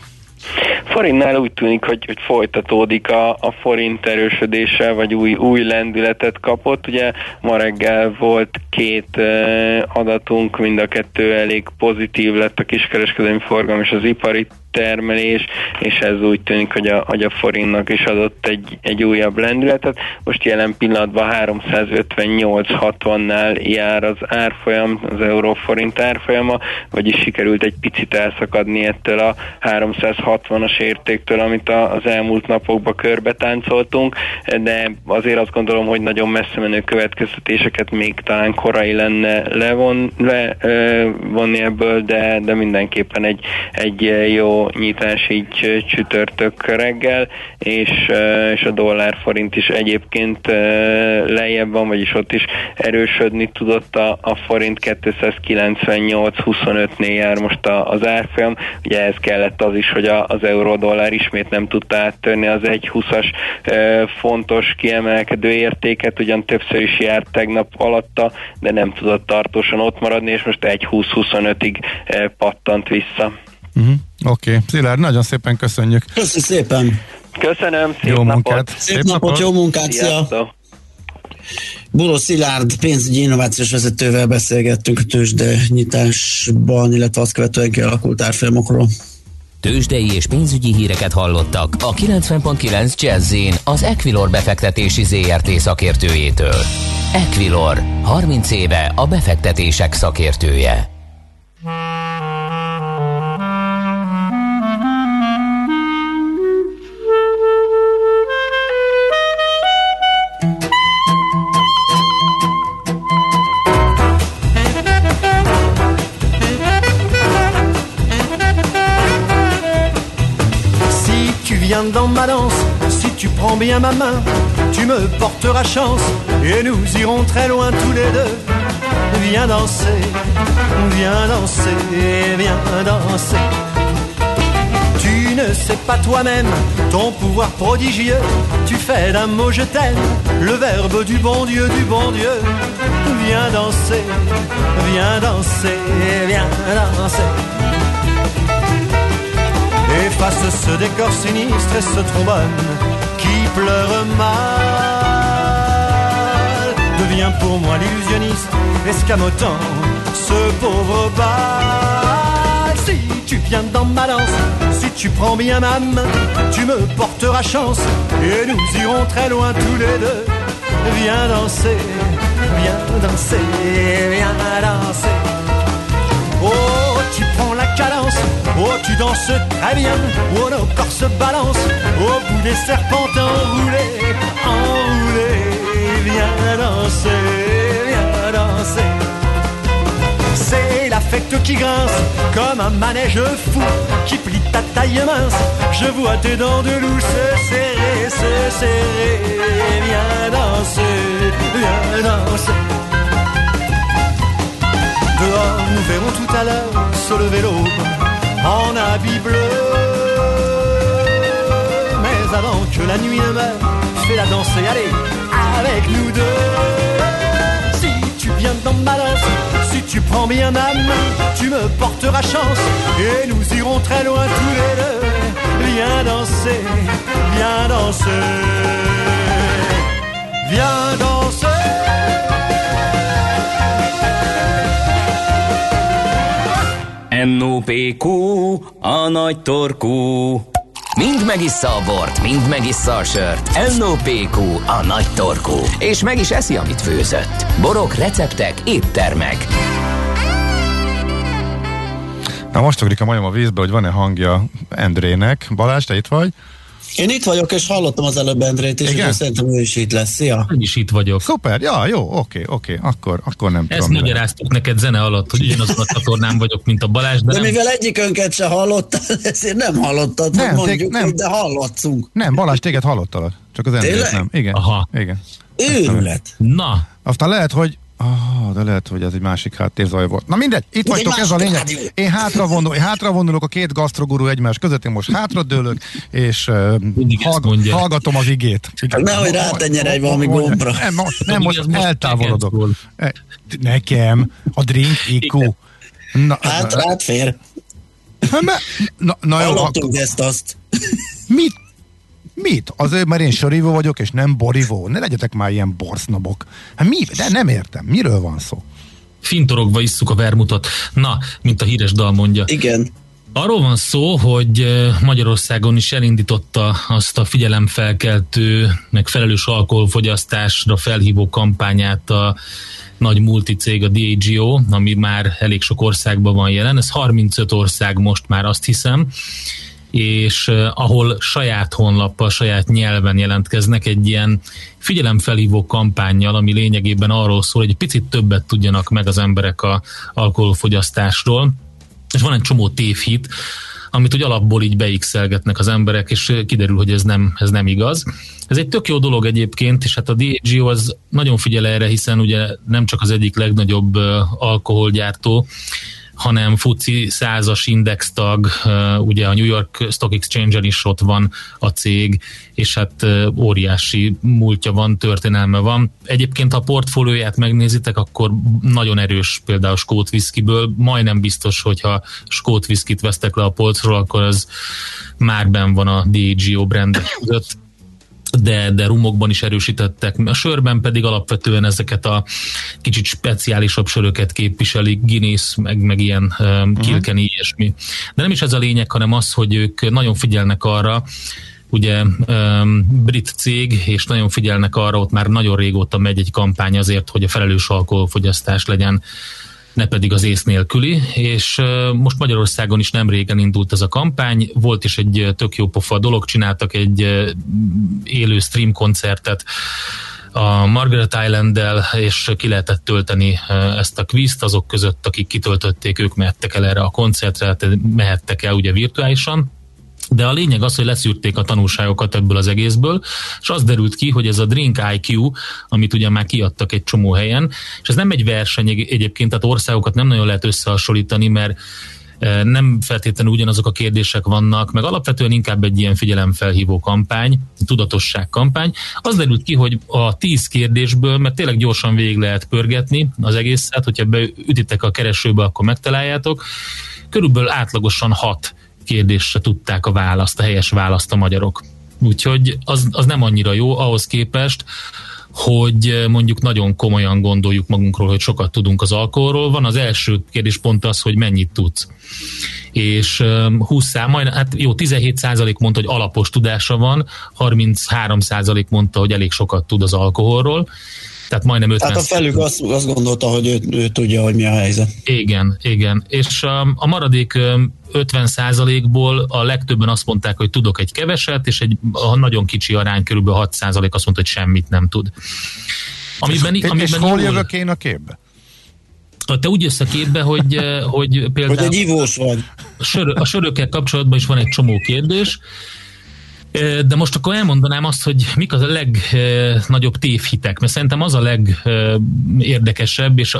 Speaker 12: Forintnál úgy tűnik, hogy, hogy folytatódik a, a forint erősödése, vagy új, új lendületet kapott. Ugye ma reggel volt két uh, adatunk, mind a kettő elég pozitív lett a kiskereskedelmi forgalom és az ipari termelés, és ez úgy tűnik, hogy a, hogy a forintnak is adott egy, egy újabb lendületet. Most jelen pillanatban 358-60-nál jár az árfolyam, az euróforint árfolyama, vagyis sikerült egy picit elszakadni ettől a 360-as értéktől, amit a, az elmúlt napokban körbe táncoltunk, de azért azt gondolom, hogy nagyon messze menő következtetéseket még talán korai lenne levon, levonni ebből, de, de mindenképpen egy, egy jó nyitás így csütörtök reggel, és, és a dollár forint is egyébként lejjebb van, vagyis ott is erősödni tudott a, a forint 298-25-nél jár most a, az árfolyam. Ugye ez kellett az is, hogy a, az euró-dollár ismét nem tudta áttörni az 1,20-as fontos kiemelkedő értéket, ugyan többször is járt tegnap alatta, de nem tudott tartósan ott maradni, és most 1,20-25-ig pattant vissza.
Speaker 9: Uh-huh. Oké, okay. Szilárd, nagyon szépen köszönjük.
Speaker 8: Köszönjük szépen.
Speaker 12: Köszönöm, szép
Speaker 9: jó
Speaker 12: napot.
Speaker 9: munkát.
Speaker 8: Szép, szép napot, napot, jó munkát, szia. Buló Szilárd pénzügyi innovációs vezetővel beszélgettünk a tőzsde nyitásban, illetve azt követően kialakult árfolyamokról.
Speaker 2: Tőzsdei és pénzügyi híreket hallottak a 90.9 jazz az Equilor befektetési ZRT szakértőjétől. Equilor, 30 éve a befektetések szakértője.
Speaker 13: Si tu prends bien ma main, tu me porteras chance et nous irons très loin tous les deux. Viens danser, viens danser, viens danser. Tu ne sais pas toi-même ton pouvoir prodigieux. Tu fais d'un mot je t'aime le verbe du bon Dieu, du bon Dieu. Viens danser, viens danser, viens danser. Efface ce décor sinistre et ce trombone qui pleure mal. Deviens pour moi l'illusionniste, escamotant ce pauvre bal. Si tu viens dans ma danse, si tu prends bien ma main, tu me porteras chance et nous irons très loin tous les deux. Viens danser, viens danser, viens danser. Tu prends la cadence, oh, tu danses très bien, oh, nos corps se balancent, au bout des serpents enroulés, enroulés, viens danser, viens danser. C'est la fête qui grince, comme un manège fou, qui plie ta taille mince, je vois tes dents de loup se serrer, se serrer, viens danser, viens danser. Dehors, nous verrons tout à l'heure se lever l'aube en habit bleu. Mais avant que la nuit ne meure, fais la danse et allez avec nous deux. Si tu viens dans ma danse, si tu prends bien ma main, tu me porteras chance et nous irons très loin tous les deux. Viens danser, viens danser, viens danser.
Speaker 2: NOPQ, a nagy torkú. Mind megissza a bort, mind megissza a sört. NOPQ, a nagy torkú. És meg is eszi, amit főzött. Borok, receptek, éttermek.
Speaker 9: Na most ugrik a majom a vízbe, hogy van-e hangja Endrének. Balázs, te itt vagy?
Speaker 8: Én itt vagyok, és hallottam az előbb Endrét, és
Speaker 9: Igen?
Speaker 8: szerintem ő is itt lesz. Szia!
Speaker 14: Én is itt vagyok.
Speaker 9: Szuper, ja, jó, oké, oké, akkor, akkor nem
Speaker 14: Ezt
Speaker 9: tudom. mi
Speaker 14: magyaráztuk neked zene alatt, hogy ugyanazon a csatornán vagyok, mint a Balázs, de,
Speaker 8: De
Speaker 14: nem
Speaker 8: mivel egyikönket se hallottad, ezért nem hallottad,
Speaker 9: Nem,
Speaker 8: mondjuk,
Speaker 9: tég- nem.
Speaker 8: de hallottunk.
Speaker 9: Nem, Balázs, téged hallottalak. Csak az Endrét nem. Igen.
Speaker 14: Aha.
Speaker 9: Igen.
Speaker 8: Őrület.
Speaker 14: Na,
Speaker 9: Aztán lehet, hogy Ah, de lehet, hogy ez egy másik háttérzaj volt. Na mindegy, itt
Speaker 8: egy
Speaker 9: vagytok, ez a lényeg.
Speaker 8: rádió.
Speaker 9: Én hátra, vonul, én hátra vonulok a két gasztrogurú egymás között, én most hátradőlök, és uh, hallg- hallgatom az igét. Igen.
Speaker 8: Nehogy rátenjen egy valami gombra.
Speaker 9: Nem, most, nem, most eltávolodok. E, Nekem a drink IQ. Na,
Speaker 8: Hát rád fér.
Speaker 9: na, na, na jó, akkor,
Speaker 8: Hallottunk ezt azt.
Speaker 9: mit? Mit? Azért, mert én sorívó vagyok, és nem borivó. Ne legyetek már ilyen borsznobok. Hát mi? De nem értem. Miről van szó?
Speaker 14: fintorogva isszuk a vermutot. Na, mint a híres dal mondja.
Speaker 8: Igen.
Speaker 14: Arról van szó, hogy Magyarországon is elindította azt a figyelemfelkeltő, meg felelős alkoholfogyasztásra felhívó kampányát a nagy multicég, a Diageo, ami már elég sok országban van jelen. Ez 35 ország most már azt hiszem és ahol saját honlappal, saját nyelven jelentkeznek egy ilyen figyelemfelhívó kampányjal, ami lényegében arról szól, hogy egy picit többet tudjanak meg az emberek a alkoholfogyasztásról, és van egy csomó tévhit, amit úgy alapból így beixelgetnek az emberek, és kiderül, hogy ez nem, ez nem igaz. Ez egy tök jó dolog egyébként, és hát a Diageo az nagyon figyel erre, hiszen ugye nem csak az egyik legnagyobb alkoholgyártó, hanem FUCI százas index tag, ugye a New York Stock Exchange-en is ott van a cég, és hát óriási múltja van, történelme van. Egyébként, ha a portfólióját megnézitek, akkor nagyon erős például skót viszkiből, majdnem biztos, hogyha skót viszkit vesztek le a polcról, akkor az már ben van a Diageo brandek között de, de rumokban is erősítettek. A sörben pedig alapvetően ezeket a kicsit speciálisabb söröket képviselik, Guinness, meg, meg ilyen um, Kilkenny, ilyesmi. De nem is ez a lényeg, hanem az, hogy ők nagyon figyelnek arra, ugye um, brit cég, és nagyon figyelnek arra, ott már nagyon régóta megy egy kampány azért, hogy a felelős alkoholfogyasztás legyen ne pedig az ész nélküli, és most Magyarországon is nem régen indult ez a kampány, volt is egy tök jó pofa dolog, csináltak egy élő stream koncertet a Margaret Island-del, és ki lehetett tölteni ezt a kvízt, azok között, akik kitöltötték, ők mehettek el erre a koncertre, hát mehettek el ugye virtuálisan, de a lényeg az, hogy leszűrték a tanulságokat ebből az egészből, és az derült ki, hogy ez a Drink IQ, amit ugye már kiadtak egy csomó helyen, és ez nem egy verseny egy- egyébként, tehát országokat nem nagyon lehet összehasonlítani, mert eh, nem feltétlenül ugyanazok a kérdések vannak, meg alapvetően inkább egy ilyen figyelemfelhívó kampány, tudatosság kampány. Az derült ki, hogy a tíz kérdésből, mert tényleg gyorsan végig lehet pörgetni az egészet, hogyha beütitek a keresőbe, akkor megtaláljátok, körülbelül átlagosan hat kérdésre tudták a választ, a helyes választ a magyarok. Úgyhogy az, az nem annyira jó ahhoz képest, hogy mondjuk nagyon komolyan gondoljuk magunkról, hogy sokat tudunk az alkoholról. Van az első kérdés pont az, hogy mennyit tudsz. És eh, 20 szám, majd, hát jó, 17 százalék mondta, hogy alapos tudása van, 33 százalék mondta, hogy elég sokat tud az alkoholról. Tehát majdnem 50
Speaker 8: Tehát a felük azt, azt gondolta, hogy ő, ő tudja, hogy mi a helyzet.
Speaker 14: igen, igen. És um, a maradék um, 50%-ból a legtöbben azt mondták, hogy tudok egy keveset, és egy a nagyon kicsi arány, körülbelül 6% azt mondta, hogy semmit nem tud. Amiben,
Speaker 9: és,
Speaker 14: amiben
Speaker 9: és hol
Speaker 14: jól-
Speaker 9: jövök én a képbe?
Speaker 14: te úgy jössz a képbe, hogy, eh, hogy például...
Speaker 8: Hogy egy ivós vagy.
Speaker 14: A, sör, a sörökkel kapcsolatban is van egy csomó kérdés, de most akkor elmondanám azt, hogy mik az a legnagyobb tévhitek, mert szerintem az a legérdekesebb, és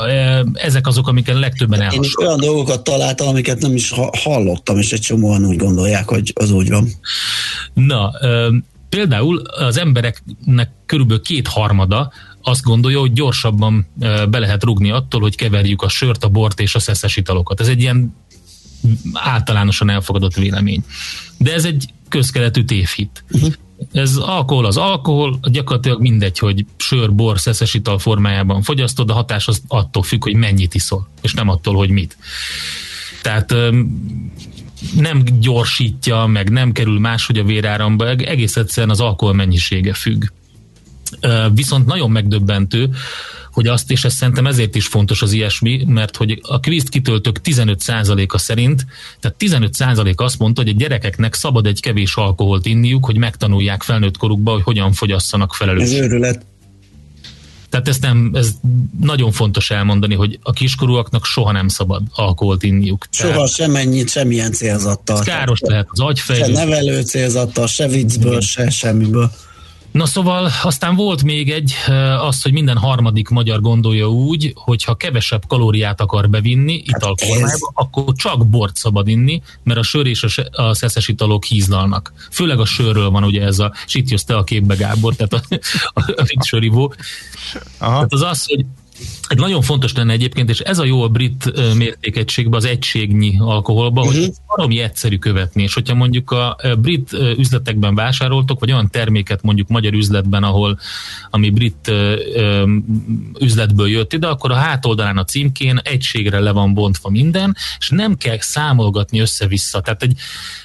Speaker 14: ezek azok, amiken legtöbben
Speaker 8: Én is olyan dolgokat találtam, amiket nem is ha- hallottam, és egy csomóan úgy gondolják, hogy az úgy van.
Speaker 14: Na, például az embereknek körülbelül kétharmada azt gondolja, hogy gyorsabban be lehet rugni attól, hogy keverjük a sört, a bort és a szeszes italokat. Ez egy ilyen általánosan elfogadott vélemény. De ez egy közkeletű tévhit. Ez alkohol az alkohol, gyakorlatilag mindegy, hogy sör, bor, szeszes ital formájában fogyasztod, a hatás az attól függ, hogy mennyit iszol, és nem attól, hogy mit. Tehát nem gyorsítja, meg nem kerül máshogy a véráramba, egész egyszerűen az alkohol mennyisége függ. Viszont nagyon megdöbbentő, hogy azt, és ez szerintem ezért is fontos az ilyesmi, mert hogy a kvízt kitöltők 15%-a szerint, tehát 15% azt mondta, hogy a gyerekeknek szabad egy kevés alkoholt inniuk, hogy megtanulják felnőtt korukba, hogy hogyan fogyasszanak felelős.
Speaker 8: Ez őrület.
Speaker 14: Tehát ezt nem, ez nagyon fontos elmondani, hogy a kiskorúaknak soha nem szabad alkoholt inniuk.
Speaker 8: Soha
Speaker 14: Tehát
Speaker 8: semmennyit, semmilyen célzattal.
Speaker 14: ez káros lehet az
Speaker 8: Se
Speaker 14: agyfejlődés.
Speaker 8: nevelő célzattal, se viccből, se semmiből.
Speaker 14: Na szóval aztán volt még egy, eh, az, hogy minden harmadik magyar gondolja úgy, hogy ha kevesebb kalóriát akar bevinni italformába, akkor csak bort szabad inni, mert a sör és a, a szeszes italok hízlalnak. Főleg a sörről van ugye ez a, és itt jössz te a képbe Gábor, tehát a, a, a brit sörivó. Tehát az az, hogy egy nagyon fontos lenne egyébként, és ez a jó a brit mértékegységben, az egységnyi alkoholba, uh-huh. hogy ez baromi egyszerű követni, és hogyha mondjuk a brit üzletekben vásároltok, vagy olyan terméket mondjuk magyar üzletben, ahol ami brit üzletből jött ide, akkor a hátoldalán a címkén egységre le van bontva minden, és nem kell számolgatni össze-vissza. Tehát egy,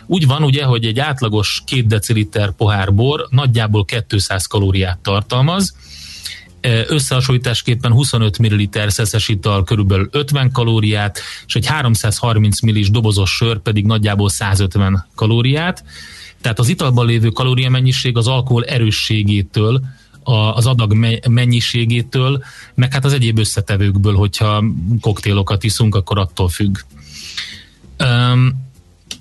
Speaker 14: úgy van ugye, hogy egy átlagos két deciliter pohár bor nagyjából 200 kalóriát tartalmaz, összehasonlításképpen 25 ml szeszes ital körülbelül 50 kalóriát, és egy 330 ml dobozos sör pedig nagyjából 150 kalóriát. Tehát az italban lévő kalóriamennyiség az alkohol erősségétől, az adag me- mennyiségétől, meg hát az egyéb összetevőkből, hogyha koktélokat iszunk, akkor attól függ.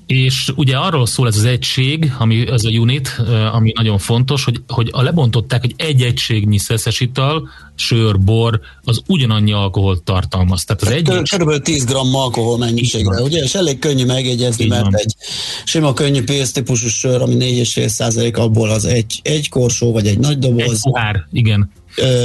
Speaker 14: És ugye arról szól ez az egység, ami ez a unit, ami nagyon fontos, hogy, hogy a lebontották, hogy egy egységnyi szeszes ital, sör, bor, az ugyanannyi alkoholt tartalmaz. Tehát az egy
Speaker 8: Kör, körülbelül 10 g alkohol mennyiségre, ugye? És elég könnyű megjegyezni,
Speaker 14: Így
Speaker 8: mert
Speaker 14: van.
Speaker 8: egy sima könnyű pénz típusú sör, ami 4,5 százalék, abból az egy, egy korsó, vagy egy nagy doboz.
Speaker 14: Egy pohár, igen.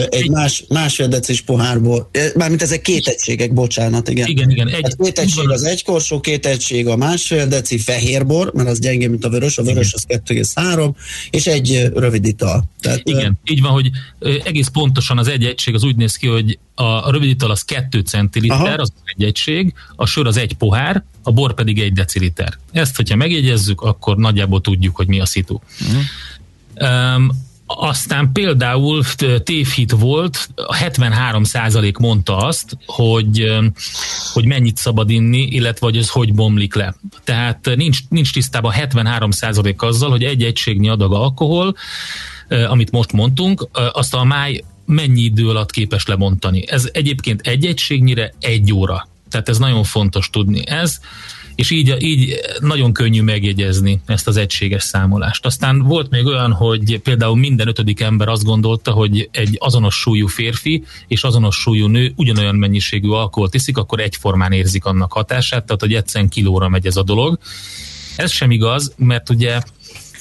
Speaker 8: Egy más, másfél decis pohárból, mármint ezek két egységek, bocsánat, igen.
Speaker 14: Igen, igen, egy-
Speaker 8: hát két egység az egy korsó, két egység a másfél deci fehérbor, mert az gyengé, mint a vörös, a vörös az 2,3, és egy rövid ital. Tehát,
Speaker 14: Igen, így van, hogy egész pontosan az egy egység az úgy néz ki, hogy a, rövid ital az 2 centiliter,
Speaker 8: Aha.
Speaker 14: az egy egység, a sör az egy pohár, a bor pedig egy deciliter. Ezt, hogyha megjegyezzük, akkor nagyjából tudjuk, hogy mi a szitu. Um, aztán például tévhit volt, a 73% mondta azt, hogy, hogy mennyit szabad inni, illetve hogy ez hogy bomlik le. Tehát nincs, nincs tisztában 73% azzal, hogy egy egységnyi adag alkohol, amit most mondtunk, azt a máj mennyi idő alatt képes lebontani. Ez egyébként egy egységnyire egy óra. Tehát ez nagyon fontos tudni. Ez, és így, így nagyon könnyű megjegyezni ezt az egységes számolást. Aztán volt még olyan, hogy például minden ötödik ember azt gondolta, hogy egy azonos súlyú férfi és azonos súlyú nő ugyanolyan mennyiségű alkoholt iszik, akkor egyformán érzik annak hatását, tehát hogy egyszerűen kilóra megy ez a dolog. Ez sem igaz, mert ugye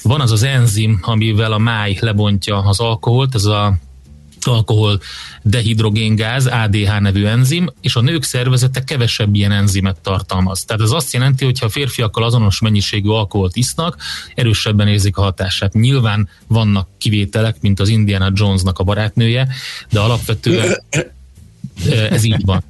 Speaker 14: van az az enzim, amivel a máj lebontja az alkoholt, ez a alkohol dehidrogéngáz, ADH nevű enzim, és a nők szervezete kevesebb ilyen enzimet tartalmaz. Tehát ez azt jelenti, hogy ha a férfiakkal azonos mennyiségű alkoholt isznak, erősebben érzik a hatását. Nyilván vannak kivételek, mint az Indiana Jonesnak a barátnője, de alapvetően ez így van.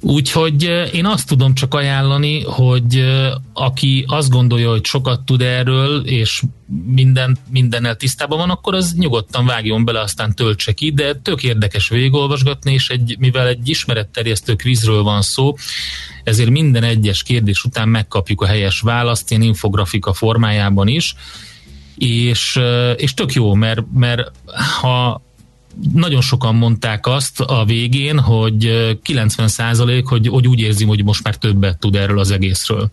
Speaker 14: Úgyhogy én azt tudom csak ajánlani, hogy aki azt gondolja, hogy sokat tud erről, és minden, mindennel tisztában van, akkor az nyugodtan vágjon bele, aztán töltse ki, de tök érdekes végigolvasgatni, és egy, mivel egy ismeretterjesztő kvízről van szó, ezért minden egyes kérdés után megkapjuk a helyes választ, ilyen infografika formájában is, és, és tök jó, mert, mert ha nagyon sokan mondták azt a végén, hogy ö, 90 százalék, hogy, hogy úgy érzi, hogy most már többet tud erről az egészről.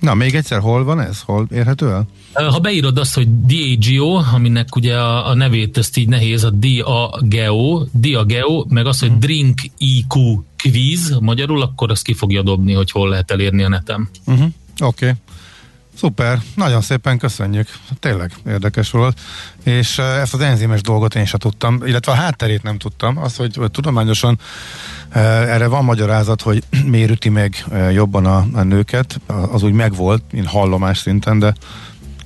Speaker 9: Na, még egyszer, hol van ez? Hol érhető el?
Speaker 14: Ha beírod azt, hogy DAGO, aminek ugye a, a nevét ezt így nehéz, a DAGO, DAGO, meg az, hogy Drink IQ Quiz magyarul, akkor azt ki fogja dobni, hogy hol lehet elérni a netem.
Speaker 9: Uh-huh. Oké. Okay. Szuper, nagyon szépen köszönjük. Tényleg érdekes volt. És eh, ezt az enzimes dolgot én sem tudtam, illetve a hátterét nem tudtam. Azt, hogy, hogy tudományosan eh, erre van magyarázat, hogy miért üti meg eh, jobban a, a nőket, az úgy megvolt, én hallomás szinten, de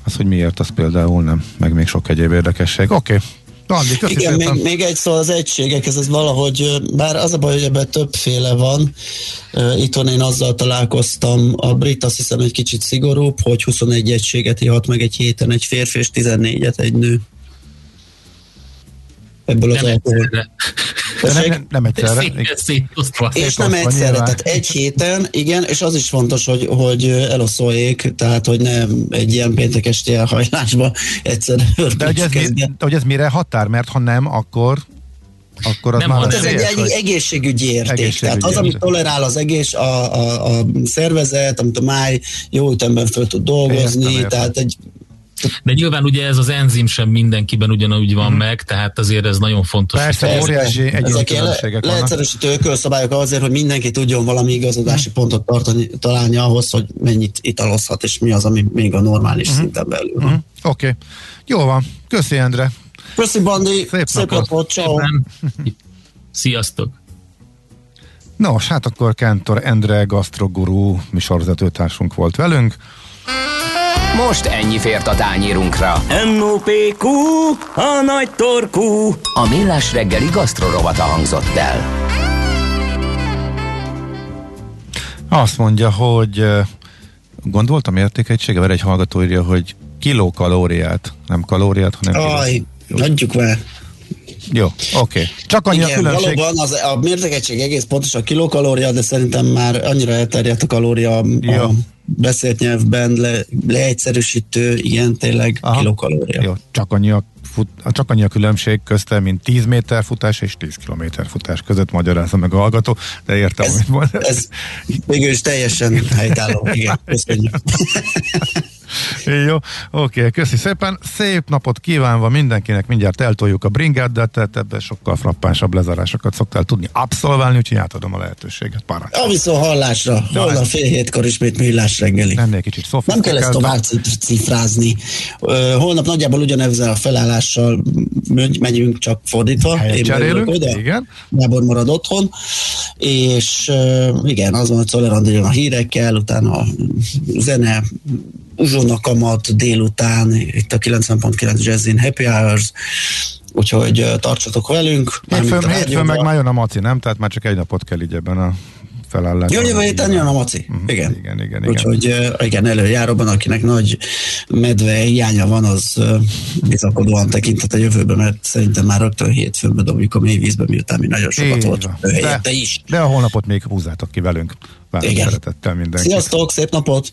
Speaker 9: az, hogy miért, az például nem, meg még sok egyéb érdekesség. Oké, okay. Andi,
Speaker 8: Igen, még, még egy szó az egységekhez, ez valahogy, bár az a baj, hogy ebben többféle van, itthon én azzal találkoztam, a brit azt hiszem egy kicsit szigorúbb, hogy 21 egységet ihat meg egy héten egy férfi, és 14-et egy nő. Ebből az
Speaker 14: Nem
Speaker 8: alkohol.
Speaker 14: egyszerre.
Speaker 9: De nem, nem, nem egyszerre.
Speaker 8: És nem egyszerre,
Speaker 9: nyilván.
Speaker 8: tehát egy héten, igen, és az is fontos, hogy, hogy eloszolják, tehát hogy nem egy ilyen péntek esti elhajlásba egyszer
Speaker 9: De hogy ez, mi, de hogy ez mire határ? Mert ha nem, akkor akkor az
Speaker 14: Nem,
Speaker 9: már
Speaker 8: Hát
Speaker 9: az
Speaker 8: ez egy, egy egészségügyi érték.
Speaker 9: Egészségügyi
Speaker 8: Tehát az, amit tolerál az egész, a, a, a szervezet, amit a máj jó ütemben föl tud dolgozni,
Speaker 9: Értem, értem.
Speaker 8: tehát egy
Speaker 14: De nyilván ugye ez az enzim sem mindenkiben ugyanúgy van meg, tehát azért ez nagyon fontos.
Speaker 9: Persze, óriási egyéni
Speaker 8: le,
Speaker 9: különbségek vannak.
Speaker 8: leegyszerűsítő ökölszabályok azért, hogy mindenki tudjon valami igazodási pontot tartani, találni ahhoz, hogy mennyit italozhat, és mi az, ami még a normális szinten belül van.
Speaker 9: Mhm. Oké. Okay. Jó van. Köszi, Endre.
Speaker 8: Köszi, Bandi, szép,
Speaker 9: Szép napot.
Speaker 8: napot, ciao.
Speaker 14: Sziasztok!
Speaker 9: Nos, hát akkor Kentor Endre gasztrogurú mi sorvezetőtársunk volt velünk.
Speaker 2: Most ennyi fért a tányérunkra.
Speaker 15: NOPQ, a nagy torkú.
Speaker 2: A Millás reggeli gasztrorovata hangzott el.
Speaker 9: Azt mondja, hogy gondoltam értékegysége, mert egy hallgató írja, hogy kilokalóriát, nem kalóriát, hanem
Speaker 8: Aj, adjuk már.
Speaker 9: Jó, oké. Okay. Csak annyi a
Speaker 8: Igen,
Speaker 9: különbség.
Speaker 8: valóban az, a mértékegység egész pontos a kilokalória, de szerintem már annyira elterjedt a kalória
Speaker 9: Jó.
Speaker 8: Beszélt nyelvben, le, leegyszerűsítő, igen, tényleg
Speaker 9: Aha.
Speaker 8: kilokalória.
Speaker 9: Jó, csak annyi, a fut, csak annyi a különbség közte, mint 10 méter futás és 10 kilométer futás között magyarázza meg a hallgató, de értem,
Speaker 8: Ez-
Speaker 9: amit mond.
Speaker 8: Ez végül is teljesen helytálló. Igen, köszönjük.
Speaker 9: Jó, oké, köszi szépen. Szép napot kívánva mindenkinek, mindjárt eltoljuk a bringáddát, tehát ebben sokkal frappánsabb lezárásokat szoktál tudni abszolválni, úgyhogy átadom a lehetőséget. Pará.
Speaker 8: A viszont hallásra. Holnap fél hétkor ismét millás reggeli.
Speaker 9: Ennél kicsit
Speaker 8: Nem kell ezt tovább cif- cifrázni. Holnap nagyjából ugyanezzel a felállással megy- megyünk, csak fordítva.
Speaker 9: Helyet cserélünk,
Speaker 8: oda,
Speaker 9: igen.
Speaker 8: Gábor marad otthon, és igen, az van, hogy Szoller a hírekkel, utána a zene, uzsonakamat délután, itt a 90.9 Jazzin Happy Hours, úgyhogy tartsatok velünk.
Speaker 9: Hétfőn, hétfőn meg már jön a maci, nem? Tehát már csak egy napot kell így ebben a felállásban.
Speaker 8: Jön jövő héten jön a maci.
Speaker 9: Mhm,
Speaker 8: Igen.
Speaker 9: Igen, igen, igen.
Speaker 8: Úgyhogy igen, előjáróban, akinek nagy medve hiánya van, az bizakodóan tekinthet a jövőbe, mert szerintem már rögtön hétfőn dobjuk a mélyvízbe, miután mi nagyon sokat
Speaker 9: Így
Speaker 8: volt helyette is.
Speaker 9: De a holnapot még húzátok ki velünk. Várom
Speaker 8: Igen.
Speaker 9: szeretettel mindenkit.
Speaker 8: Sziasztok, szép napot!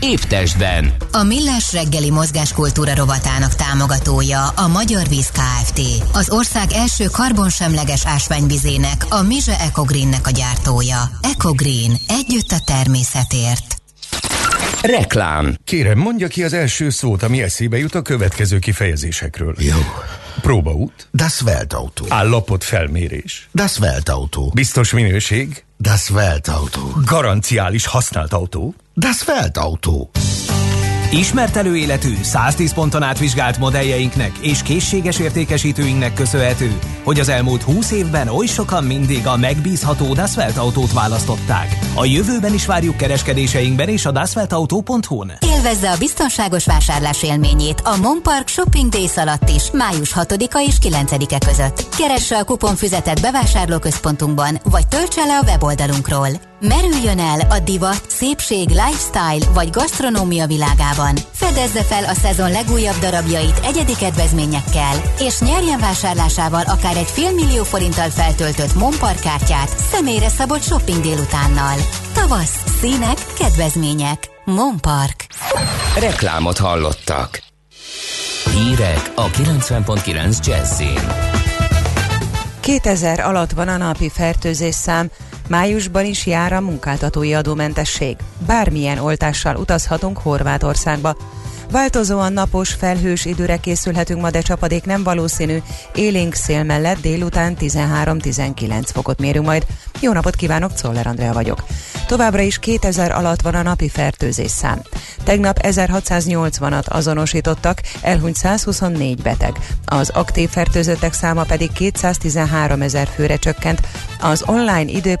Speaker 2: Épp testben.
Speaker 1: A Millás reggeli mozgáskultúra rovatának támogatója a Magyar Víz Kft. Az ország első karbonsemleges ásványvizének, a Mize Ecogreennek a gyártója. Ecogreen. Együtt a természetért.
Speaker 2: Reklám.
Speaker 16: Kérem, mondja ki az első szót, ami eszébe jut a következő kifejezésekről.
Speaker 3: Jó.
Speaker 16: Próbaút.
Speaker 3: Das Weltauto.
Speaker 16: Állapot felmérés.
Speaker 3: Das Weltauto.
Speaker 16: Biztos minőség.
Speaker 3: Das Weltauto.
Speaker 16: Garanciális használt autó.
Speaker 3: Das Weltauto.
Speaker 17: Ismert előéletű, 110 ponton átvizsgált modelljeinknek és készséges értékesítőinknek köszönhető, hogy az elmúlt 20 évben oly sokan mindig a megbízható Dasvelt autót választották. A jövőben is várjuk kereskedéseinkben és a dasveltauto.hu-n.
Speaker 1: Élvezze a biztonságos vásárlás élményét a Monpark Shopping Days alatt is, május 6-a és 9-e között. Keresse a kuponfüzetet bevásárlóközpontunkban, vagy töltse le a weboldalunkról. Merüljön el a divat, szépség, lifestyle vagy gasztronómia világában. Fedezze fel a szezon legújabb darabjait egyedi kedvezményekkel, és nyerjen vásárlásával akár egy félmillió forinttal feltöltött Monpark kártyát személyre szabott shopping délutánnal. Tavasz, színek, kedvezmények. Monpark.
Speaker 2: Reklámot hallottak. Hírek a 90.9 Jazzin.
Speaker 5: 2000 alatt van a napi fertőzés szám, májusban is jár a munkáltatói adómentesség. Bármilyen oltással utazhatunk Horvátországba. Változóan napos, felhős időre készülhetünk ma, de csapadék nem valószínű. Élénk szél mellett délután 13-19 fokot mérünk majd. Jó napot kívánok, Czoller Andrea vagyok. Továbbra is 2000 alatt van a napi fertőzés szám. Tegnap 1680-at azonosítottak, elhunyt 124 beteg. Az aktív fertőzöttek száma pedig 213 ezer főre csökkent. Az online idő